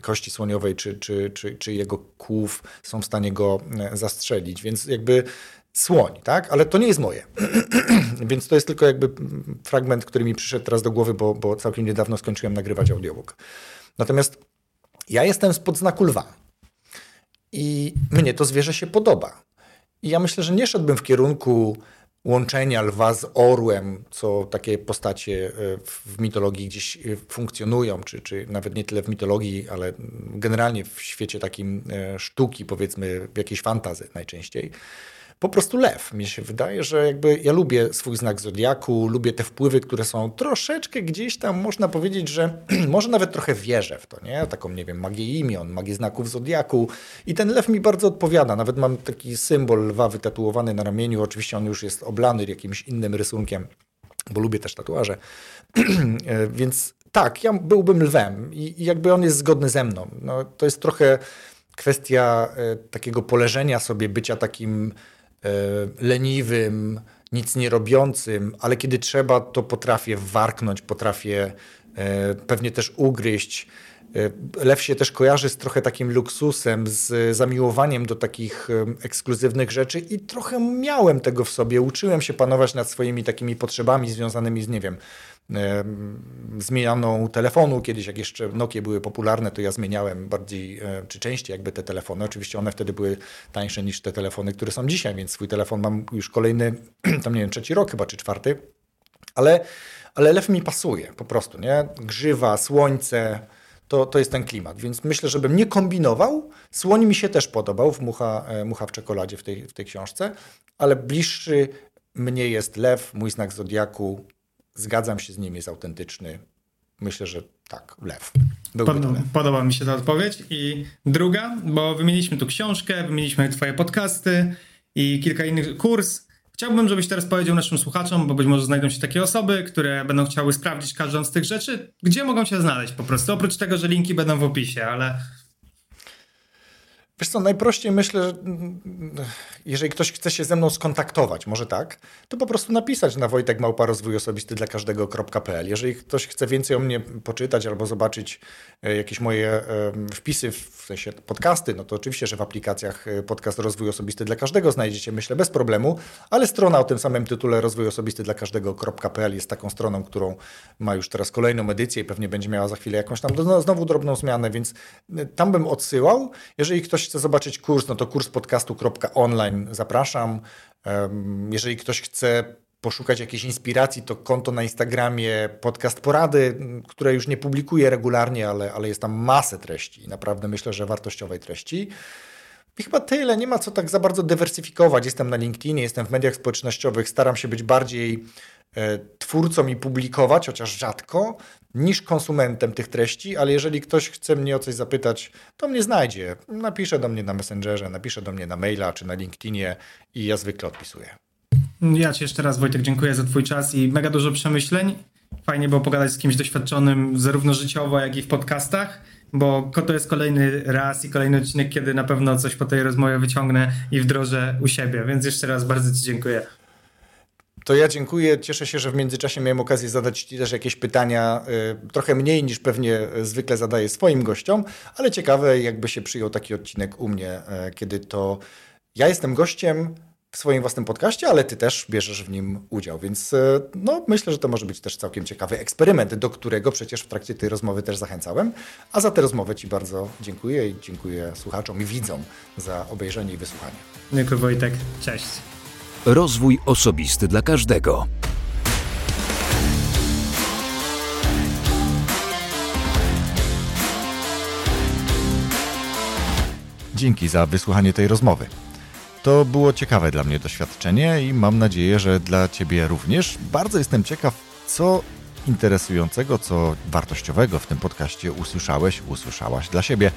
kości słoniowej czy, czy, czy, czy jego kłów są w stanie go e, zastrzelić, więc jakby słoń, tak? Ale to nie jest moje. [clears throat] Więc to jest tylko jakby fragment, który mi przyszedł teraz do głowy, bo, bo całkiem niedawno skończyłem nagrywać audiobook. Natomiast ja jestem spod znaku lwa. I mnie to zwierzę się podoba. I ja myślę, że nie szedłbym w kierunku łączenia lwa z orłem, co takie postacie e, w mitologii gdzieś e, funkcjonują, czy, czy nawet nie tyle w mitologii, ale generalnie w świecie takim e, sztuki, powiedzmy, w jakiejś fantazy najczęściej po prostu lew. Mi się wydaje, że jakby ja lubię swój znak zodiaku, lubię te wpływy, które są troszeczkę gdzieś tam, można powiedzieć, że [clears throat] może nawet trochę wierzę w to, nie? Taką, nie wiem, magię imion, magię znaków zodiaku i ten lew mi bardzo odpowiada. Nawet mam taki symbol lwa wytatuowany na ramieniu, oczywiście on już jest oblany jakimś innym rysunkiem, bo lubię też tatuaże. [clears throat] Więc tak, ja byłbym lwem i, jakby on jest zgodny ze mną. No, to jest trochę kwestia e, takiego poleżenia sobie, bycia takim E, leniwym, nic nie robiącym, ale kiedy trzeba, to potrafię warknąć, potrafię e, pewnie też ugryźć. E, lew się też kojarzy z trochę takim luksusem, z zamiłowaniem do takich ekskluzywnych rzeczy i trochę miałem tego w sobie. Uczyłem się panować nad swoimi takimi potrzebami związanymi z, nie wiem, zmianą telefonu. Kiedyś, jak jeszcze Nokie były popularne, to ja zmieniałem bardziej e, czy częściej jakby te telefony. Oczywiście one wtedy były tańsze niż te telefony, które są dzisiaj, więc swój telefon mam już kolejny, [clears throat] tam nie wiem, trzeci rok chyba, czy czwarty. Ale, ale lew mi pasuje po prostu, nie? Grzywa, słońce, to, to jest ten klimat. Więc myślę, żebym nie kombinował. Słoń mi się też podobał w Mucha, e, Mucha w czekoladzie w tej, w tej książce, ale bliższy mnie jest lew, mój znak zodiaku, Zgadzam się z nim, jest autentyczny. Myślę, że tak, lew. Podoba, podoba mi się ta odpowiedź. I druga, bo wymieniliśmy tu książkę, wymieniliśmy twoje podcasty i kilka innych kurs. Chciałbym, żebyś teraz powiedział naszym słuchaczom, bo być może znajdą się takie osoby, które będą chciały sprawdzić każdą z tych rzeczy, gdzie mogą się znaleźć po prostu. Oprócz tego, że linki będą w opisie, ale Wiesz co, najprościej myślę, że jeżeli ktoś chce się ze mną skontaktować, może tak, to po prostu napisać na Wojtek Małpa Rozwój Osobisty dla każdego.pl. Jeżeli ktoś chce więcej o mnie poczytać albo zobaczyć e, jakieś moje wpisy, w sensie podcasty, no to oczywiście, że w aplikacjach e, podcast Rozwój Osobisty dla każdego znajdziecie, myślę, bez problemu, ale strona o tym samym tytule Rozwój Osobisty dla każdego.pl jest taką stroną, którą ma już teraz kolejną edycję i pewnie będzie miała za chwilę jakąś tam znowu drobną zmianę, więc e, tam bym odsyłał. Jeżeli ktoś chce zobaczyć kurs, no to kurs podcastu.online zapraszam. Jeżeli ktoś chce poszukać jakiejś inspiracji, to konto na Instagramie Podcast Porady, które już nie publikuję regularnie, ale, ale jest tam masę treści. Naprawdę myślę, że wartościowej treści. I chyba tyle, nie ma co tak za bardzo dywersyfikować. Jestem na LinkedInie, jestem w mediach społecznościowych, staram się być bardziej e, twórcą i publikować, chociaż rzadko, niż konsumentem tych treści, ale jeżeli ktoś chce mnie o coś zapytać, to mnie znajdzie. Napisze do mnie na Messengerze, napisze do mnie na maila czy na LinkedInie i ja zwykle odpisuję. Ja Ci jeszcze raz, Wojtek, dziękuję za Twój czas i mega dużo przemyśleń. Fajnie było pogadać z kimś doświadczonym zarówno życiowo, jak i w podcastach, bo to jest kolejny raz i kolejny odcinek, kiedy na pewno coś po tej rozmowie wyciągnę i wdrożę u siebie, więc jeszcze raz bardzo Ci dziękuję. To ja dziękuję. Cieszę się, że w międzyczasie miałem okazję zadać Ci też jakieś pytania, y, trochę mniej niż pewnie zwykle zadaję swoim gościom, ale ciekawe, jakby się przyjął taki odcinek u mnie, y, kiedy to ja jestem gościem w swoim własnym podcaście, ale ty też bierzesz w nim udział, więc y, no, myślę, że to może być też całkiem ciekawy eksperyment, do którego przecież w trakcie tej rozmowy też zachęcałem. A za tę rozmowę Ci bardzo dziękuję i dziękuję słuchaczom i widzom za obejrzenie i wysłuchanie. Dziękuję Wojtek, cześć. Rozwój osobisty dla każdego. Dzięki za wysłuchanie tej rozmowy. To było ciekawe dla mnie doświadczenie i mam nadzieję, że dla Ciebie również. Bardzo jestem ciekaw, co interesującego, co wartościowego w tym podcaście usłyszałeś, usłyszałaś dla siebie.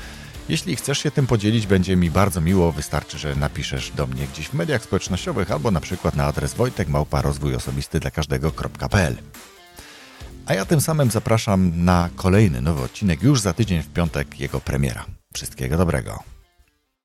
Jeśli chcesz się tym podzielić, będzie mi bardzo miło. Wystarczy, że napiszesz do mnie gdzieś w mediach społecznościowych albo na przykład na adres wojtekmałpa dla każdego.pl. A ja tym samym zapraszam na kolejny nowy odcinek już za tydzień w piątek jego premiera. Wszystkiego dobrego.